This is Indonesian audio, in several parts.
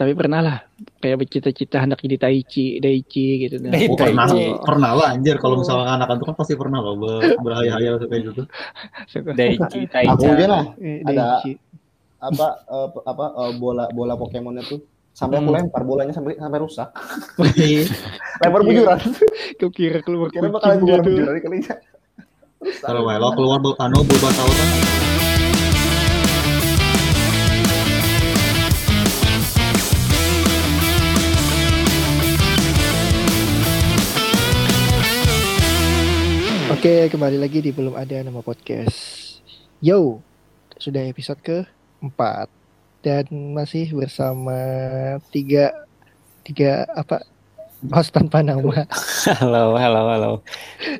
tapi pernah lah kayak bercita-cita hendak jadi Taichi, Daichi gitu. Nah. Oh, pernah, pernah lah anjir kalau misalnya anak itu kan pasti pernah ber- berhayal-hayal kayak gitu. Suka. Daichi, Aku Taicha. aja lah Eh, ada- apa eh, apa eh, bola bola Pokemonnya tuh sampai aku Hmm. lempar bolanya sampai sampai rusak. Lempar bujuran. Kau kira keluar Kira bakalan keluar gitu. bujuran kali ya. Kalau lo keluar anu berubah tahun kan. Oke, kembali lagi di belum ada nama podcast. Yo, sudah episode ke 4 dan masih bersama tiga tiga apa host tanpa nama Halo, halo, halo.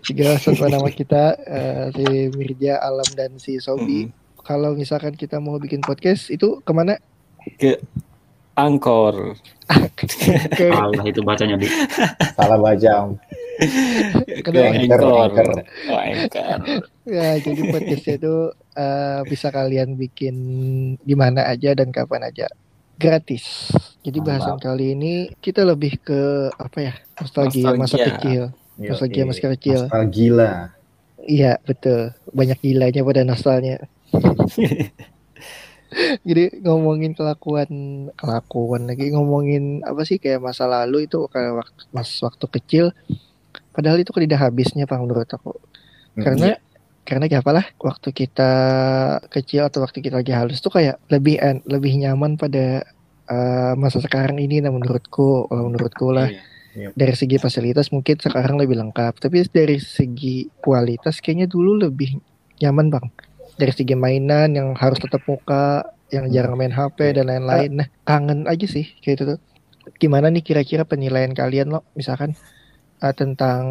tiga host tanpa nama kita eh, si Mirja Alam dan si Sobi kalau misalkan kita mau bikin podcast itu ke mana Angkor. ke Allah itu bacanya di. Salah baca. ke Anchor. Anchor. Oh, Anchor. ya jadi podcastnya itu eh, bisa kalian bikin di mana aja dan kapan aja gratis jadi bahasan kali ini kita lebih ke apa ya nostalgia masa Nostalgia. kecil nostalgia masa kecil Nostal gila. iya betul banyak gilanya pada nostalnya jadi ngomongin kelakuan kelakuan lagi ngomongin apa sih kayak masa lalu itu kayak waktu mas waktu kecil padahal itu kan tidak habisnya pak menurut aku. Karena karena kayak apalah waktu kita kecil atau waktu kita lagi halus tuh kayak lebih en- lebih nyaman pada eh, masa sekarang ini nah menurutku kalau menurutku lah. Iya. dari segi fasilitas mungkin sekarang lebih lengkap tapi dari segi kualitas kayaknya dulu lebih nyaman bang. Dari segi mainan yang harus tetap muka yang jarang main HP dan lain-lain. Nah kangen aja sih kayak itu tuh. Gimana nih kira-kira penilaian kalian loh misalkan eh, tentang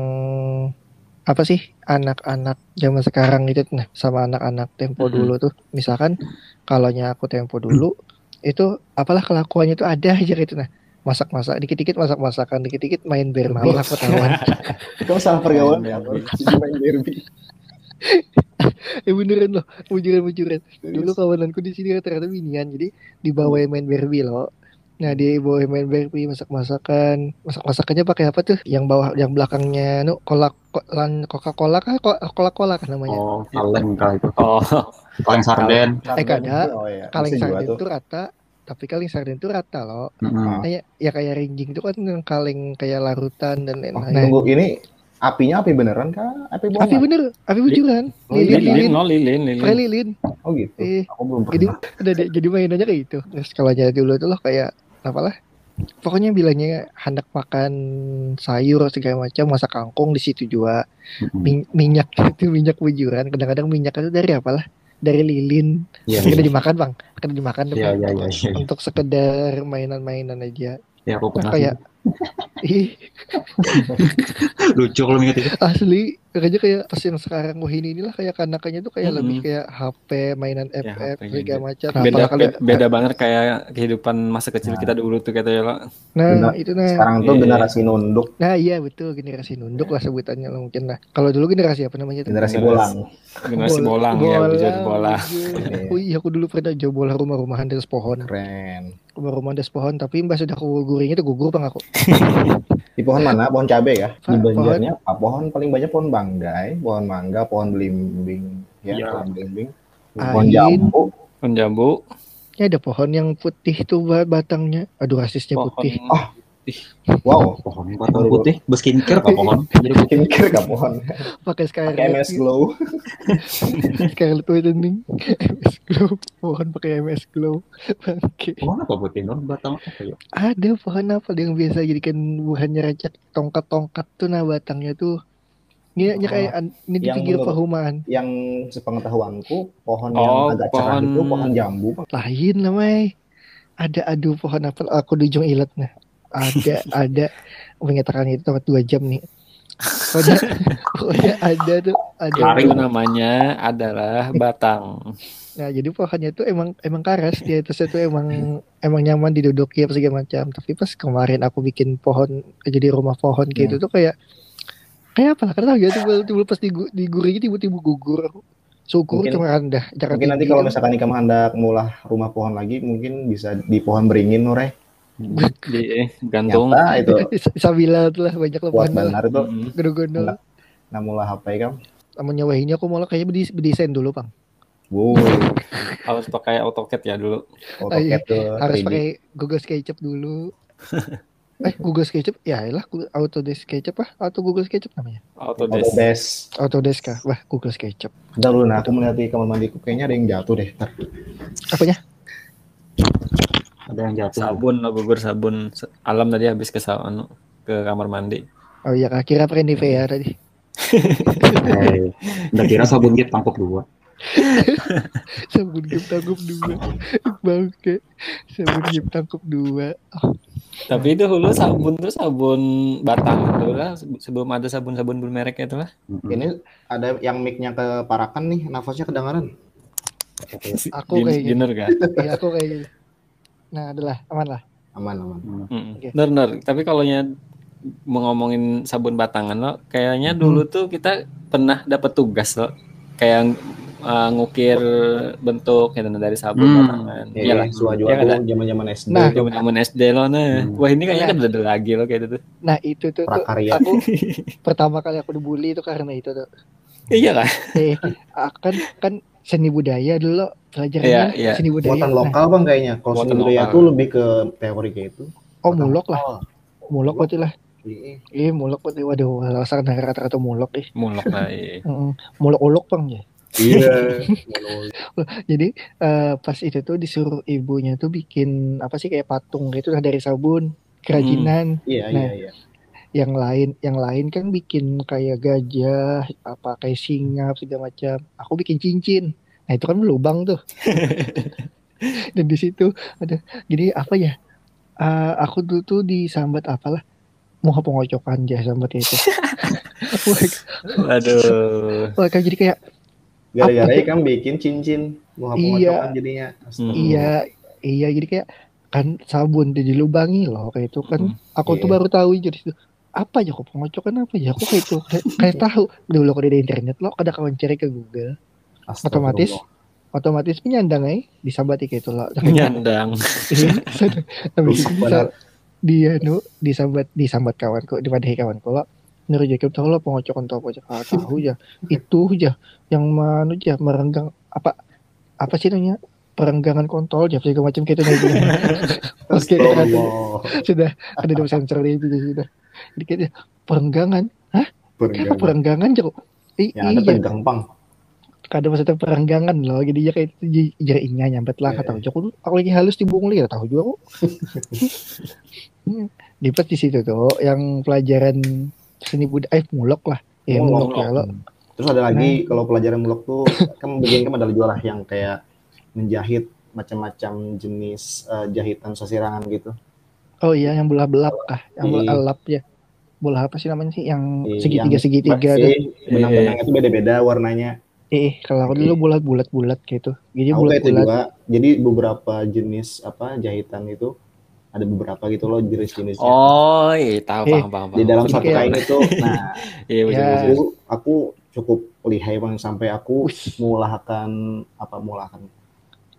apa sih anak-anak zaman sekarang itu nah sama anak-anak tempo Mm-mm. dulu tuh. Misalkan kalau aku tempo dulu itu apalah kelakuannya tuh ada aja gitu. Nah masak-masak dikit-dikit masak-masakan dikit-dikit main bermain aku tahuan. Kamu salah pergaulan? Main ya. Main derby. eh beneran loh bujuran bujuran dulu kawananku di sini rata-rata binian jadi dibawain main Barbie loh nah dia bawa main Barbie masak-masakan masak-masakannya pakai apa tuh yang bawah yang belakangnya nu kolak kolan Coca Cola kah Coca Cola kah namanya Oh, kaleng kali itu. Oh, Kaleng sarden. Eh, kada. Oh, iya. kaleng sarden tuh rata tapi kaleng sarden tuh rata loh Mm-mm. kayak ya kayak ringging tuh kan yang kaleng kayak larutan dan Oh, lain-lain tunggu ini apinya api beneran kah? Api bohongan? api bener api bujuran Oh, lilin iya, lilin, lilin no lilin, lilin. Pakai lilin Oh gitu. eh Aku belum jadi pernah. udah deh, jadi mainannya kayak gitu kalau jadi dulu tuh loh kayak apalah pokoknya bilangnya hendak makan sayur segala macam masak kangkung di situ juga. Min- minyak itu minyak bujuran kadang-kadang minyak itu dari apalah dari lilin Iya, kita iya. dimakan bang kita dimakan Bang. iya, iya, iya. untuk sekedar mainan-mainan aja Ya, aku pernah kayak ih sih. Lucu kalau inget itu. asli makanya kayak pas yang sekarang wah ini inilah kayak kanakannya tuh kayak lebih kayak HP mainan Ya, FF HP-nya segala gitu. macam Nah, beda, beda, beda banget kayak kehidupan masa kecil Nah. kita dulu tuh katanya lo. nah Benar. itu nah Sekarang tuh Iya. generasi nunduk, Nah iya betul generasi nunduk lah sebutannya lah mungkin lah. Kalau dulu generasi apa namanya tuh? generasi bolang. Generasi bolang, ya, bujur bola. bujur. Oh iya aku dulu pernah jauh bola rumah-rumahan di atas pohon. Keren. Rumah-rumahan di atas pohon tapi mbak sudah aku guring itu gugur bang aku. Di pohon mana? Pohon cabe ya? Di Banjarnya apa? Pohon paling banyak pohon banggai, pohon mangga, pohon belimbing, ya, Iya. pohon belimbing. Pohon Ain. jambu. Pohon jambu, Ya ada pohon yang putih tuh ba- batangnya. Aduh rasisnya pohon putih. Wow, Pohon batang putih, berskincare apa pohon? Jadi kira gak pohon? Pakai Pakai Scarlet. MS Glow. Scarlet Whitening. MS Glow. Pohon pakai MS Glow. Bangke. pohon apa putih? Non batang apa ya? Ada pohon apa yang biasa jadikan buahnya recek tongkat-tongkat tuh nah batangnya tuh. Ini Oh, kayak ini di pinggir perumahan. Yang sepengetahuanku, pohon Oh, yang agak cerah pohon- itu pohon jambu. lain namanya ada aduh pohon apel aku di ujung ilat nah ada ada. Mengatakan itu tempat dua jam nih. Pokoknya, pokoknya ada tuh ada itu namanya adalah batang. nah jadi pohonnya tuh emang emang karas. Di atasnya tuh emang emang nyaman diduduki apa segala macam. Tapi pas kemarin aku bikin pohon jadi rumah pohon gitu tuh kayak kayak apa lah karena gitu tiba-tiba pas digu- diguringi tiba-tiba gugur. Aku syukur Mungkin- cuma rendah. Jangan Mungkin nanti kalau kan. misalkan Ika hendak mulah rumah pohon lagi, mungkin bisa di pohon beringin, Nure. Eh, gantung. Nyata itu Sabila tuh lah banyak lah kuat benar itu Mm. Gondol-gondol. Enggak. namula HP kan. Sama nyawahinnya aku malah kayaknya bedi- berdesain dulu, Bang. Wow, Harus pakai AutoCAD ya dulu. AutoCAD tuh Harus 3D. pakai Google SketchUp dulu. eh, Google SketchUp? Ya lah, Autodesk SketchUp ah atau Google SketchUp namanya? Autodesk. Autodesk. Autodesk kah? Wah, Google SketchUp. Udah lu, nah aku melihat di kamar mandiku kayaknya ada yang jatuh deh. Ntar. Apanya? Ada yang jatuh. Sabun lah gugur sabun. Alam tadi habis ke sa- anu, ke kamar mandi. Oh iya, kak. kira pakai Nivea tadi. Eh, udah kira sabun gip tangkuk dua. Sabun gip tangkup dua. Bangke. Sabun gip tangkup dua. Tapi itu dulu sabun tuh sabun batang dulu lah sebelum ada sabun-sabun bermerek itu lah. Ini ada yang mic-nya ke parakan nih, nafasnya kedengaran. Aku kayak gitu. Dinner kan. Iya, aku kayak gitu. Nah, adalah aman lah. Aman, aman. Oke. Bener, bener. Tapi kalau nya mau ngomongin sabun batangan lo, kayaknya dulu tuh kita pernah dapat tugas lo, kayak uh, ngukir bentuk gitu dari sabun Hmm. batangan. Ya, Iyalah. ya, suaju Iya aku kan? zaman-zaman SD. Nah. tuh, Zaman-zaman SD lo nah. Hmm. Wah, ini kayaknya Nah. kan udah ada lagi lo kayak gitu. Nah, itu tuh, tuh prakarya. aku pertama kali aku dibully itu karena itu tuh. Iya kan? Eh, akan kan seni budaya dulu Pelajarannya iya. seni budaya. Muatan Nah, lokal bang kayaknya. Kalau seni budaya tuh lebih ke teori kayak itu. oh Muatan mulok lah, lokal. mulok berarti lah. Iya. Iya mulok berarti waduh alasan rata-rata mulok ih. Mulok lah. Iya. Mulok ulok bang ya. Iya. Jadi eh, pas itu tuh disuruh ibunya tuh bikin apa sih kayak patung gitu lah dari sabun kerajinan. Iya, Nah. iya, iya. Yang lain yang lain kan bikin kayak gajah apa kayak singa segala macam. Aku bikin cincin. Nah itu kan lubang tuh. Dan di situ ada jadi apa ya? Eh, aku dulu tuh disambat apalah mau pengocokan aja sambat itu. Aduh. wah, jadi kayak Gara-gara tuh? kan bikin cincin. Mau Iya. jadinya. Hmm. iya iya jadi kayak kan sabun dia dilubangi loh kayak itu kan aku tuh Iya. baru tahu jadi itu apa ya kok pengocokan apa ya aku kayak itu kayak, kayak tahu dulu kalau di internet lo ada kawan cari ke Google otomatis otomatis penyandang eh. Disambati kayak itu loh Nyandang. Iya, habis itu Benar. bisa dia nu disambat disambat kawanku dimadahi kawanku lo Nuri Jacob tahu lo pengocokan tahu aja ah, tahu ya itu aja yang mana aja merenggang apa apa sih namanya? Perenggangan kontol ya segala macam kayak itu nih oke ada sudah ada dua sensor di itu sudah. Jadi kayak dia, perenggangan. Kenapa perenggangan jauh I- Ya ada iya. tegang pang. Kada maksudnya perenggangan loh jadi ya kayak itu jarinya nyambet lah Iya, kata aku aku lagi halus di bungli ya tahu juga kok. Hmm, di di situ tuh yang pelajaran seni budaya eh mulok lah. Ya Mulok, mulok, ya lo. Terus ada lagi kalau pelajaran mulok tuh kan bagian kan ada jualah yang kayak menjahit macam-macam jenis eh, jahitan sasirangan gitu. oh iya yang belah belap kah yang belah Iya. alap ya. Bola apa sih namanya sih? Yang segitiga segitiga tuh. Iya, benang-benangnya itu beda-beda warnanya. Eh kalau aku dulu bulat bulat bulat gitu jadi Aku bulat kayak itu bulat juga. Jadi beberapa jenis apa jahitan itu ada beberapa gitu loh jenis-jenisnya. Oh, iya tahu Eh, paham paham. Di dalam Jadi satu kayak- kain itu, nah Iya, Ya. aku aku cukup lihai bang sampai aku mulahkan apa mulahkan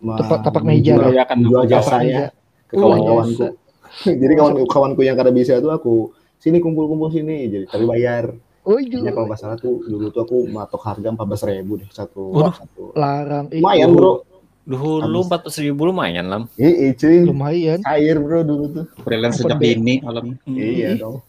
Tapak- tapak meja. Ya kan, tapak jasanya ke kawan-kawanku. Jadi kawan kawanku yang kada bisa tuh aku sini kumpul-kumpul sini jadi tapi bayar. Oh Ya iya kalau nggak salah tuh dulu tuh aku matok harga empat belas ribu deh satu. Waduh. satu. larang Lumayan bro. Dulu empat ratus ribu lumayan lah. Iya cuy. lumayan Air bro dulu tuh. Freelance sejak day. dini alam. Iya dong.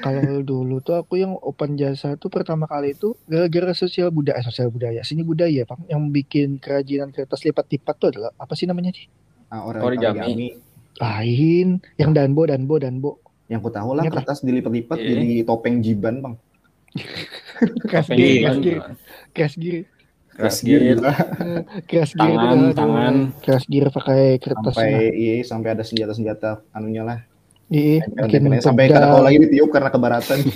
Kalau dulu tuh aku yang open jasa tuh pertama kali itu gara-gara sosial budaya, eh, sosial budaya, seni budaya, Bang. Yang bikin kerajinan kertas lipat-lipat tuh adalah apa sih namanya sih? Orang Origami. origami. Lain, yang danbo, danbo, danbo. Yang ku tahu lah lah. kertas dilipat-lipat Iya. jadi topeng jiban bang. Keras giri, keras giri, keras giri, Keras giri. tangan, tangan. Keras giri pakai kertas. sampai nah. iya sampai ada senjata-senjata anunya lah. Iya, Tempel-tempelnya. sampai kalau lagi ditiup karena kebaratan.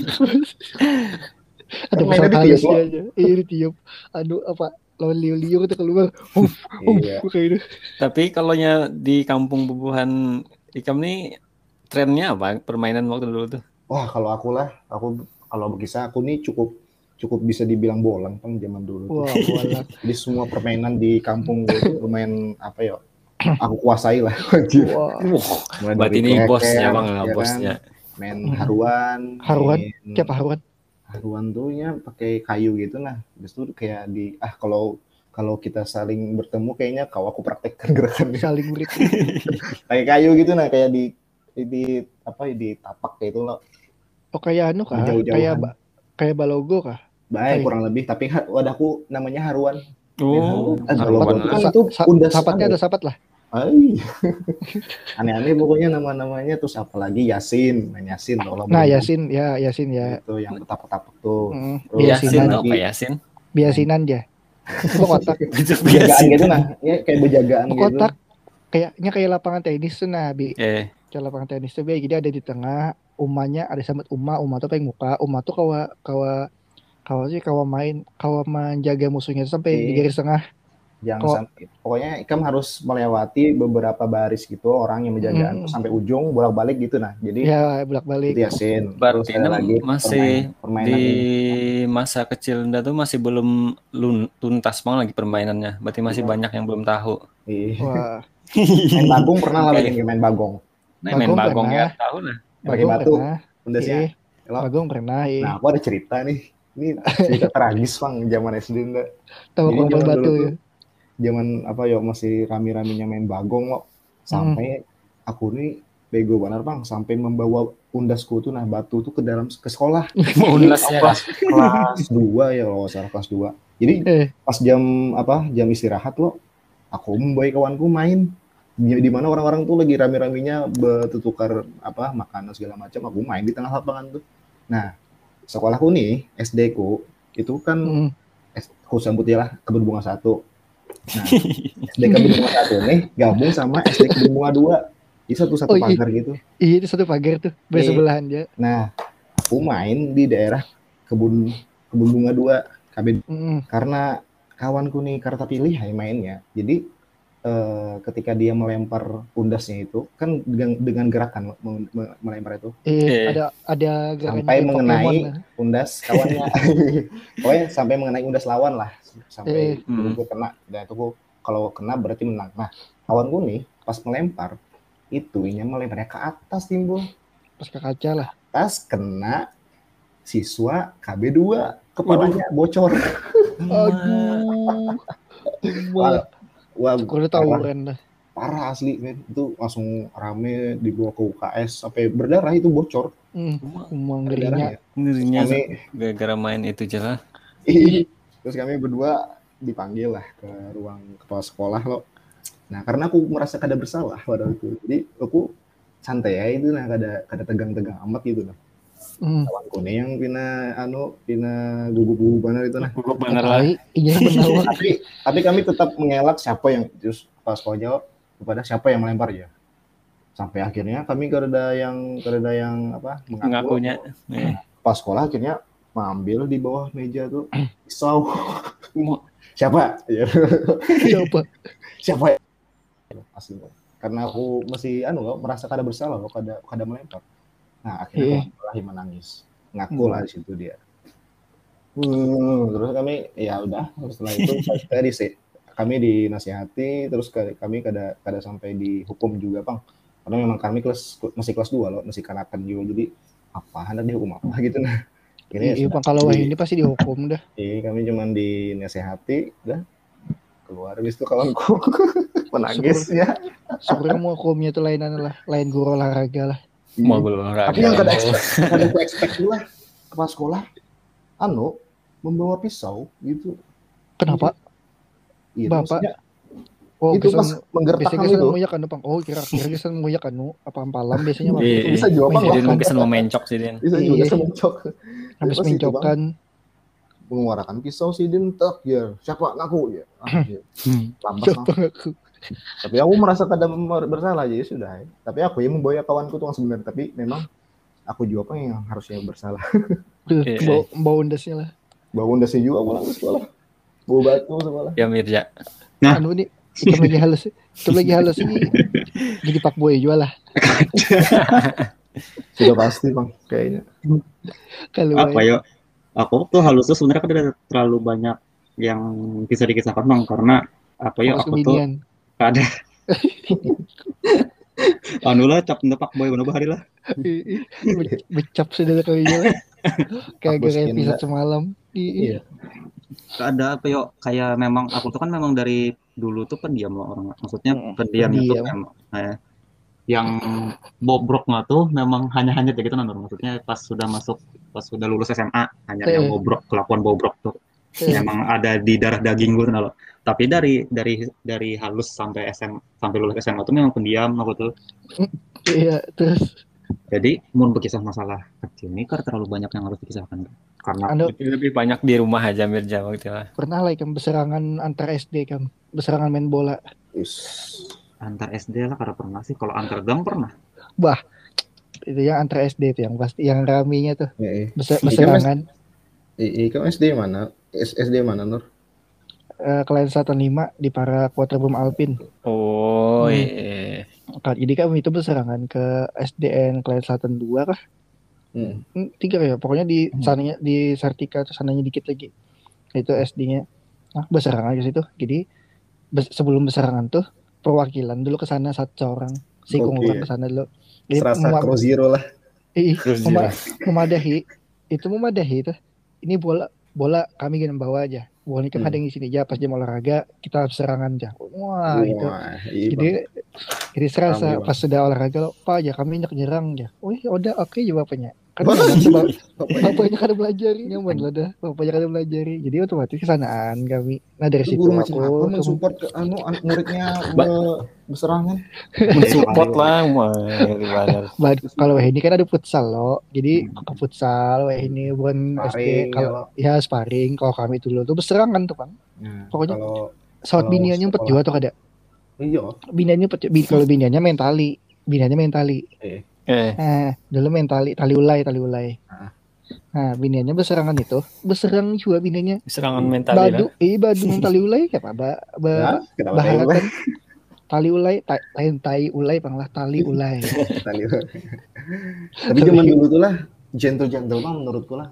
Ada pasal halusnya aja. Iya, ditiup. Aduh, apa? Lawan liu-liu kita keluar. Uf, iya. uf, kayak gitu. Tapi kalau nya di kampung bubuhan ikam nih trennya apa permainan waktu dulu tuh? Wah kalau aku lah, aku kalau berkisah aku nih cukup cukup bisa dibilang bolang pang zaman dulu. tuh. Wah, walah. Jadi semua permainan di kampung gue tuh lumayan apa ya aku kuasai lah. Wah, Wah, Mulai berarti ini keker, bosnya bang, ya kan? bosnya. main Hmm. haruan Haruan? main- siapa Haruan? haruan tuh ya pakai kayu gitu nah habis itu kayak di ah kalau kalau kita saling bertemu kayaknya kau aku praktekkan gerakannya Saling murid. kayak kayu gitu nah kayak di di apa di tapak kayak itu loh Oh kayak anu kah? Kayak ba- kayak balogo kah? baik kurang lebih tapi wadahku namanya haruan Oh, Eh, haruan. Kan itu sa- undas sapatnya ada sapat lah. Aneh-aneh pokoknya nama-namanya terus apalagi Yasin main Yasin kalau Nah Yasin ya Yasin ya. itu yang tapak-tapak tuh Mm, Terus Yasin apa Yasin? biasinan dia. Itu kotak, Yasin. gitu nah ya kayak berjagaan gitu kotak. Kayaknya kayak lapangan tenis tuh nah, bi. Eh, Kayak lapangan tenis tuh. Jadi ada di tengah, umanya ada sambat uma, uma tuh pengen muka, uma tuh kawa kawa kawa sih kawa main, kawa menjaga musuhnya tuh sampai di Iya. garis tengah. jangan sampai pokoknya Ikam harus melewati beberapa baris gitu orang yang menjaga Hmm. sampai ujung bolak-balik gitu nah jadi Ya bolak-balik. itu Yasin Berarti terus ada ini lagi masih permain- permainan di ini. masa kecil Anda tuh masih belum lun- tuntas bang lagi permainannya. Berarti masih Iya. banyak yang belum tahu. Iya. Wah, main bagong pernah lah bikin main bagong Nah, main Bagong ya tahu lah. Bagong batu pundasnya Iya, Kalau- Bagong pernah. Iya. nah aku ada cerita nih. Ini cerita tragis bang zaman SD enggak Tahu zaman batu dulu ya. tuh, zaman apa ya masih rami-raminya main bagong loh sampai aku nih bego benar bang. Sampai membawa undasku tuh nah batu tuh ke dalam ke sekolah. Jadi ulasnya kelas kelas dua ya kalau salah kelas 2 jadi Eh, pas jam apa jam istirahat loh aku membawa kawanku main di, mana orang-orang tuh lagi rame-ramenya bertukar apa makanan segala macam aku main di tengah lapangan tuh. Nah sekolahku nih SD ku itu kan mm, S- aku sambut ya lah kebun bunga satu. Nah SD kebun bunga satu nih gabung sama SD kebun bunga dua. Di satu satu Oh, iya. pagar gitu. Iya itu satu pagar tuh bersebelahan dia. nah aku main di daerah kebun kebun bunga dua KB Mm, karena kawanku nih karena pilih ya mainnya. Jadi eh, ketika dia melempar undasnya itu kan dengan, dengan gerakan me- me- melempar itu eh, Eh. ada ada gerakan Sampai mengenai- Pokemon lah. undas kawannya pokoknya sampai mengenai undas lawan lah sampai Eh. Hmm. gue kena dan itu gua- kalau kena berarti menang nah kawanku nih pas melempar itu nya melemparnya ke atas timbul pas ke kaca lah. pas kena siswa KB2 kepalanya bocor Aduh. Wah, wah udah parah, tawuran lah. parah asli men itu langsung rame dibawa ke UKS sampai berdarah itu bocor. Hmm, umang Ada ngerinya. Ngerinya kami gara-gara main itu jelas. terus kami berdua dipanggil lah ke ruang kepala sekolah loh nah karena aku merasa kada bersalah pada itu. Jadi aku santai ya itu nah kada kada tegang-tegang amat gitu lah Hmm, kawanku nih yang pina anu pina gugup-gugup benar itu nah Gugup bener lah. kali iya benar. tapi tapi kami tetap mengelak siapa yang terus pas sekolah jawab kepada siapa yang melempar ya sampai akhirnya kami kereda yang kereda yang apa mengaku Ngakunya. Eh. pas sekolah akhirnya mengambil di bawah meja tuh pisau siapa ya Siapa? siapa ya? asli karena aku masih anu loh merasa kada bersalah loh kada kada melempar nah akhirnya Iya. aku mulai menangis ngaku lah di situ dia Hmm, terus kami ya udah setelah itu saya di kami dinasihati terus kami kada kada sampai dihukum juga bang karena memang kami kelas masih kelas 2 loh masih kanakan juga jadi apa hendak dihukum apa gitu nah Akhirnya ya Iya. Bang, kalau Jadi- ini pasti dihukum dah. Iya, kami cuman dinasehati, udah keluar habis itu kawanku menangis ya. Syukur kamu hukumnya tuh lainan lah, lain guru olahraga lah. Mau olahraga. Tapi yang kada expect, kada aku expect lah kepala sekolah, anu membawa pisau gitu. Kenapa? Iya, Bapak, Oh, itu pas menggertakkan biasanya itu. nguyak anu, Bang. Oh, kira-kira kesan nguyak anu, apa ampalam biasanya Bang. Iya. Bisa juga bang, Jadi Iya. mungkin mau mencok sih Din. bisa juga Iya. semencok. Habis sih mencokan. Mengeluarkan pisau si Din tak ya. Siapa ngaku ya? Ah, ya. Lambat Siapa aku? Tapi aku merasa kada mer- bersalah jadi sudah. ya. Tapi aku yang membawa kawanku tuh yang sebenarnya. Tapi memang aku juga apa yang harusnya bersalah. Iya. Bau, bau undasnya lah. Bawa undasnya juga pulang ke sekolah. Bawa batu sekolah. Ya Mirja. Nah. Anu nih, ikan lagi halus. Ikan lagi halus ini. Jadi pak boy jual lah. Sudah pasti bang, kayaknya. Kalau apa ya aku tuh halus tuh sebenarnya kan terlalu banyak yang bisa dikisahkan bang karnya apa ya aku tuh kada Anu lah cap nepak boy bener hari lah. Becap sudah kali ya. Kayak kayak episode Mbak. semalam. Iya. Ada apa yo kayak memang aku tuh kan memang dari dulu tuh pendiam loh orang. Maksudnya Mm, tuh pendiam. memang eh, yang bobroknya tuh memang hanya-hanya kayak gitu Nur. Maksudnya pas sudah masuk pas sudah lulus SMA hanya yang Eh. bobrok kelakuan bobrok tuh Eh, memang ada di darah daging gue loh. Tapi dari dari dari halus sampai SM sampai lulus SMA tuh memang pendiam aku tuh. Iya, terus Jadi mau berkisah masalah kecil ini kan terlalu banyak yang harus dikisahkan. Karena anu Lebih, lebih banyak di rumah aja Mirja waktu itu lah. pernah lah kan beserangan antar SD kan, beserangan main bola. Us. antar SD lah karena pernah sih. Kalau antar gang pernah. Itu yang antar SD itu yang pasti yang raminya tuh Iya, iya. bese- Iya, Mas. beserangan. I, kamu SD mana? S- SD mana, Nur? Eh, Klien Selatan 5 di para Quadribum Alpin. Oh, Hmm. iya. Kan, Jadi kami itu berserangan ke SDN Klien Selatan 2 kah? Hmm. Hmm, Tiga ya, pokoknya di Hmm. sananya di Sartika terus sananya dikit lagi. Itu SD-nya. Nah, berserangan ke situ. Jadi bes- sebelum berserangan tuh perwakilan dulu ke sana satu orang. Si Oke. orang ke sana dulu. Jadi Serasa mema- Crow Zero lah. ih, memadahi itu memadahi itu. Ini bola bola kami gini bawa aja. Bola ini kan Hmm. ada yang di sini aja pas jam olahraga kita serangan aja. Wah, itu Wah, iya, jadi jadi serasa pas sudah olahraga lo pak ya kami nyak nyerang ya oh iya udah oke kan Wah, Bang. bapaknya kan belajari nyaman lah dah bapaknya kan belajari jadi otomatis kesanaan kami. Nah dari Itu situ guru macam apa aku mensupport ke anu an- muridnya berserangan? Mensupport lah, mah gimana? Ba- kalau ini kan ada futsal lo. Jadi ke futsal wah ini bukan SD kalau ya sparring. Kalau kami dulu tuh berserangan tuh Nah, Pokoknya- kalau saat biniannya empat juga tuh ada. Iya, biniannya kalau biniannya main tali biniannya main tali Eh, Nah, dulu main tali, tali ulai, tali ulai. Ah. Nah, biniannya berserangan itu, berserang juga biniannya. serangan mental ya. Badu, eh badu tali ulai apa? Ba, ba, Nah, kenapa tadi baharatan tali ulai, ta, lain tai ulai bang lah, tali ulai. tadi. Tapi zaman dulu tuh lah gentle-gentle bang menurutku lah.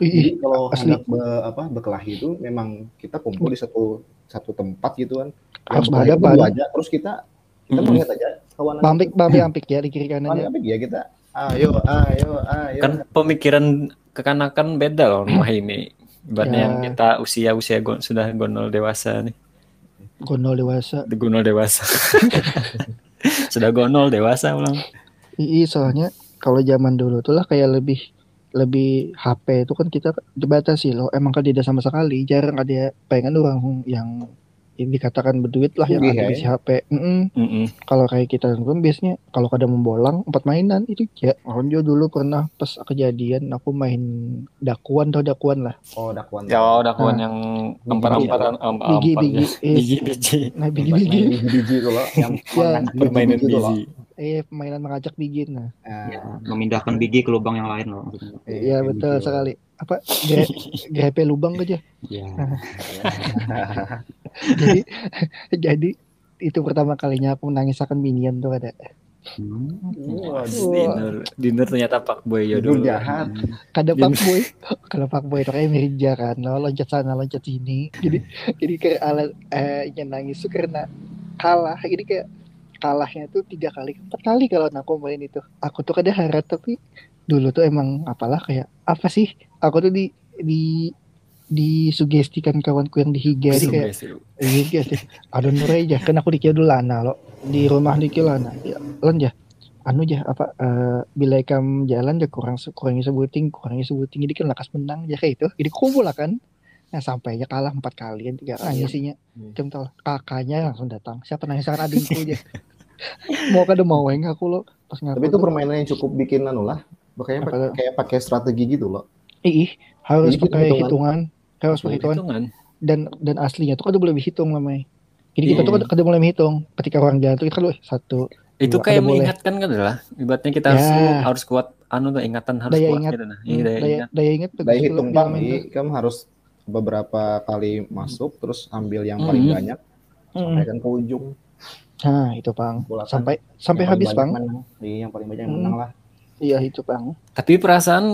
Jadi Ih, kalau asli. hendak be, apa berkelahi itu memang kita kumpul di satu satu tempat gitu kan. Harus berhadapan. berdua aja, terus kita kita Mm-mm. melihat aja kawan Bampik, bampik, ampik ya di kiri Kawan kanannya. apa ya kita ayo ayo ayo Kan pemikiran kekanakan beda loh rumah ini. Ibaratnya Ya. yang kita usia-usia go- sudah gonol dewasa nih. Gonol dewasa. Gonol dewasa. sudah gonol dewasa ulang. Ii, soalnya kalau zaman dulu tuh lah kayak lebih lebih HP itu kan kita dibatasi loh. Emang kan tidak sama sekali, jarang ada pengen orang yang yang dikatakan berduit lah yang ada ya? di HP. Mm-mm. Mm-mm. kalau kayak kita kan biasanya kalau kada membolang empat mainan itu ya aku juga dulu pernah pas kejadian aku main dakuan atau dakuan lah oh dakwan Ya udah kawan Nah. yang ampar-amparan am- biji ampar biji ya. eh, Biji biji. nah biji biji biji biji loh yang Ya. Permainan biji. eh permainan mengajak biji nah Ah, Ya, memindahkan biji ke lubang yang lain loh. eh, iya betul gitu. sekali apa grepe lubang aja Ya. jadi jadi itu pertama kalinya aku menangiskan minion tuh ada Hmm. Waduh. Dinner, dinner ternyata Pak Boy ya dulu. jahat. kada Gini. pak boy kalau pak boy itu kayak mirja kan lo loncat sana loncat sini jadi jadi kayak alat eh yang nangis tuh karena kalah jadi kayak kalahnya tuh tiga kali empat kali kalau aku main itu aku tuh kada harap tapi dulu tuh emang apalah kayak apa sih aku tuh di di disugestikan kawanku yang di higa di kayak iya iya sih ada nur aja kan aku dikira dulu lana lo di rumah dikira lana. Ya lan ya anu ya apa eh bila kam jalan ya kurang kurangi sebuting kurangi sebuting jadi kan lakas menang ya kayak itu jadi kumpul lah kan. Nah sampainya kalah empat kali kan tiga nangisinya Hmm. jam tol kakaknya langsung datang. Siapa nangis akan adikku aja mau kada mau yang aku lo. Pas ngaku Tapi itu permainan yang cukup bikin anu lah. Makanya kayak pakai strategi gitu loh. ih harus pakai hitungan. Hitungan harus pakai hitungan dan dan aslinya tuh kada boleh dihitung namanya jadi kita Iya. tuh kada, boleh menghitung ketika orang jalan tuh kita lu satu Itu Dua, kayak kada boleh. mengingatkan kan adalah ibaratnya kita harus Ya. harus kuat anu tuh ingatan harus Daya kuat ingat. gitu nah. Hmm, Iya, daya daya, ingat. daya ingat Daya hitung bang, kamu harus beberapa kali masuk terus ambil yang paling Mhm. banyak Mm-mm. sampaikan ke ujung Nah itu bang Bola kan. sampai sampai Yang habis menang. Iya, yang paling banyak yang Mhm. menang lah. iya itu bang Tapi perasaan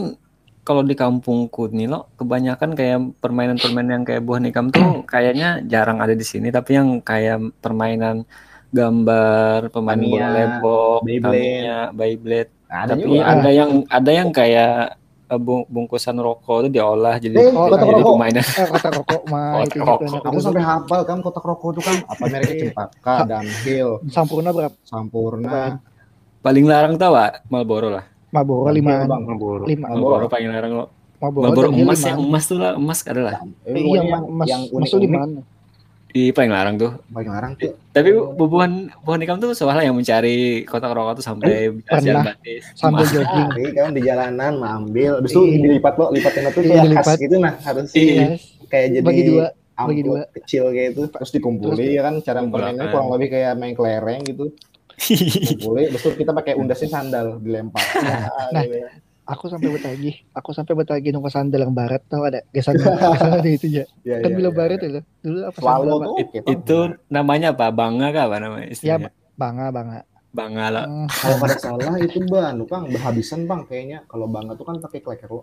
kalau di kampungku nih lo kebanyakan kayak permainan-permainan yang kayak buah nikam tuh kayaknya jarang ada di sini tapi yang kayak permainan gambar pemain bola lebok, Beyblade. Beyblade. Nah, ada Tapi juga. ada yang ada yang kayak eh, bung- bungkusan rokok itu diolah jadi Eh, kotak jadi rokok. pemainan. Eh, kota rokok mah Kotak itu rokok. Aku sampai hafal kan kotak rokok itu kan apa mereknya Cempaka, Dunhill, Sampurna berapa? Sampurna, Paling larang tau Pak? Marlboro lah. Maboro Dunhill, limaan. Bang. Marlboro. Lima. Marlboro. Marlboro paling larang lo. Maboro, Dunhill emas yang emas tuh lah, emas adalah. Eh, Eh, iya, pokoknya yang, yang mas unik-unik limaan. Di paling larang tuh. paling larang tuh. Tapi bubuhan bubuhan ikam tuh soalnya yang mencari kotak rokok tuh sampai bisa pernah. Mahal. jogging. Kan di jalanan ambil, habis itu Iya. dilipat lo, lipatnya tuh Iya, kayak dilipat. khas gitu nah, harus Iya. Yes. kayak jadi Bagi dua, bagi dua. kecil kayak itu, terus dikumpuli Terus ya kan cara permainnya kurang lebih kayak main kelereng gitu. Habis itu kita pakai undasnya sandal dilempar. Nah, gitu. Aku sampai betagi, aku sampai betagi nunggu sandal yang barat tau ada gesan ada itu ya. Iya, Kan iya, bila iya. barat itu dulu apa sandal. It- itu namanya apa? Bangga kah apa namanya? Ya, istilahnya? bangga bangga. Bangga lah. Hmm, Kalau pada salah itu ban, Kang, berhabisan bang kayaknya. Kalau bangga tuh kan pakai kleker lo.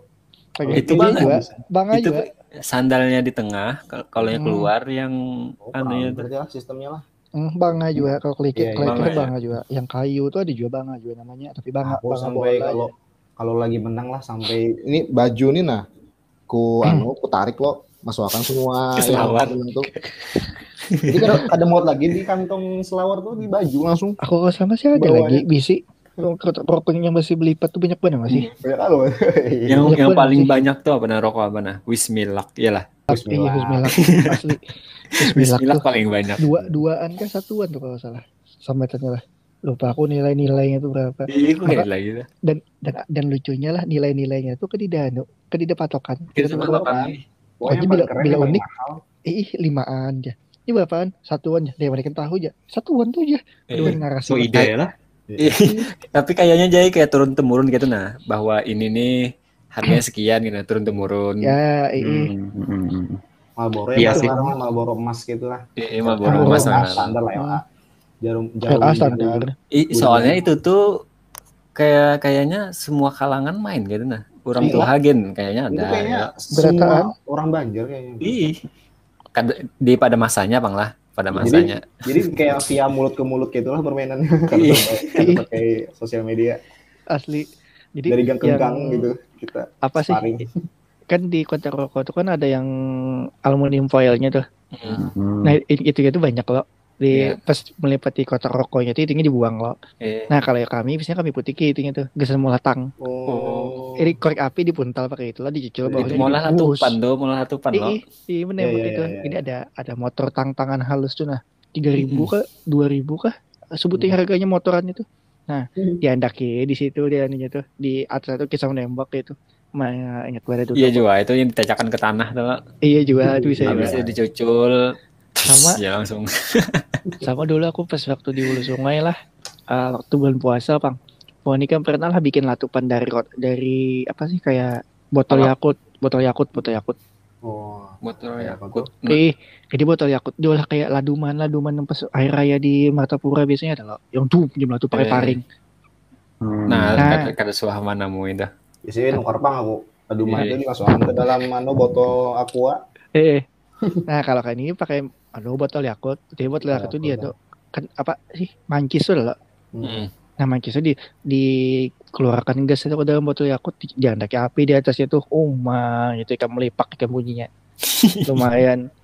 pakai Itu bangga. juga, bangga itu juga. sandalnya di tengah, kal- kalau yang Hmm. keluar yang Oh, anunya berarti lah sistemnya lah. Bangga juga kalau klik Iya, iya, klik bangga ya. bangga juga. Yang kayu tuh ada juga bangga juga namanya, tapi bangga Aku bangga sampai kalau aja. kalau lagi menang lah sampai ini baju nih nah, ku anu ku tarik lo masukkan semua selawar. bentuk. Jadi kada, kada muat lagi di kantong selawar tuh di baju langsung. Aku kalau sama sih ada lagi bisi. Rokok yang masih belipat tuh banyak banget masih. Banyak kali loh. Yang Banyak yang paling sih. banyak tuh apa nah rokok apa nah? Wismilak, iyalah. Iya, Bismillah asli. Bismillah Wismilak tuh paling banyak. dua duaan kan satuan tuh kalau salah. Sama tanya lah. Lupa aku nilai-nilainya tuh berapa. Iya, lagi tuh. Dan dan dan lucunya lah nilai-nilainya tuh ke di danu, ke di patokan. Aja bila- keren, bila paling unik. mahal. Ih, limaan aja. Ini berapaan? Satuan aja. Dia mereka tahu aja. Satuan tuh aja. Dua Iya. narasi. So ide lah. Iya. Tapi kayaknya jadi kayak turun temurun gitu nah, bahwa ini nih harganya sekian gitu, turun temurun. Ya, ih, Hmm, hmm, hmm. Marlboro Iya ya, sih. sekarang Marlboro emas gitu lah. Iya, baru mas emas. standar lah ya. Jarum LA jarum standar. I- soalnya itu tuh kayak kayaknya semua kalangan main gitu nah. Orang Iya. tuh hagen kayaknya Itu ada. kayaknya ya. Semua orang Banjar kayaknya. Ih. Di pada masanya bang lah, pada Jadi- masanya. Jadi kayak via mulut ke mulut gitu lah permainannya. Karena Iya. pakai- pakai sosial media Asli. Jadi dari gang ke yang- gang gitu kita Apa sih? sparring. Kan di kota rokok tuh kan ada yang aluminium foilnya tuh. Hmm. Hmm. Nah, itu itu banyak loh. Di Iya. pas melipati kotak rokoknya itu intinya dibuang loh. Eh, Nah, kalau yang kami biasanya kami putiki intinya tuh gesan mulatang. Oh. Ini korek api dipuntal pakai itulah dicucul Itu bawahnya itu malah dibungkus. latupan tuh, malah latupan loh. Iya, iya Iya, iya, itu. iya, iya. Ini ada ada motor tang-tangan halus tuh nah. 3000 kah? 2000 kah? Sebutin harganya motoran itu. Nah, Hmm. diandaki di situ dia ininya tuh di atas itu kisah menembak itu. Ma, ingat gue itu. Iya juga, itu yang ditecakan ke tanah tuh. Iya juga itu bisa Habis itu dicucul. Sama- ya langsung. Sama dulu aku pas waktu di hulu sungai lah. eh, waktu bulan puasa, Bang. Kan pernah lah bikin latupan dari rot- dari apa sih kayak botol Apa? Yakult, botol Yakult, botol Yakult. Oh. Kayak apa Yakut. Eh, jadi botol Yakult diolah kayak laduman, laduman yang pas air raya di Martapura biasanya ada loh. Yang tuh jam latu pakai Eh. paring. Hmm. Nah, Nah. kada, kada suah mana mu itu. Biasanya nukar pang aku. Aduh mah Iya. itu dimasukkan ke dalam mano botol aqua. Eh, nah kalau kan ini pakai aduh botol Yakult, jadi botol Yakult itu dia Yakult, tuh kan apa sih mancis tuh loh. Hmm. Nah mancis itu di dikeluarkan gas itu ke dalam botol Yakult, di- diandaki api di atasnya tuh, oh mah itu ikan melipak ikan bunyinya. Lumayan.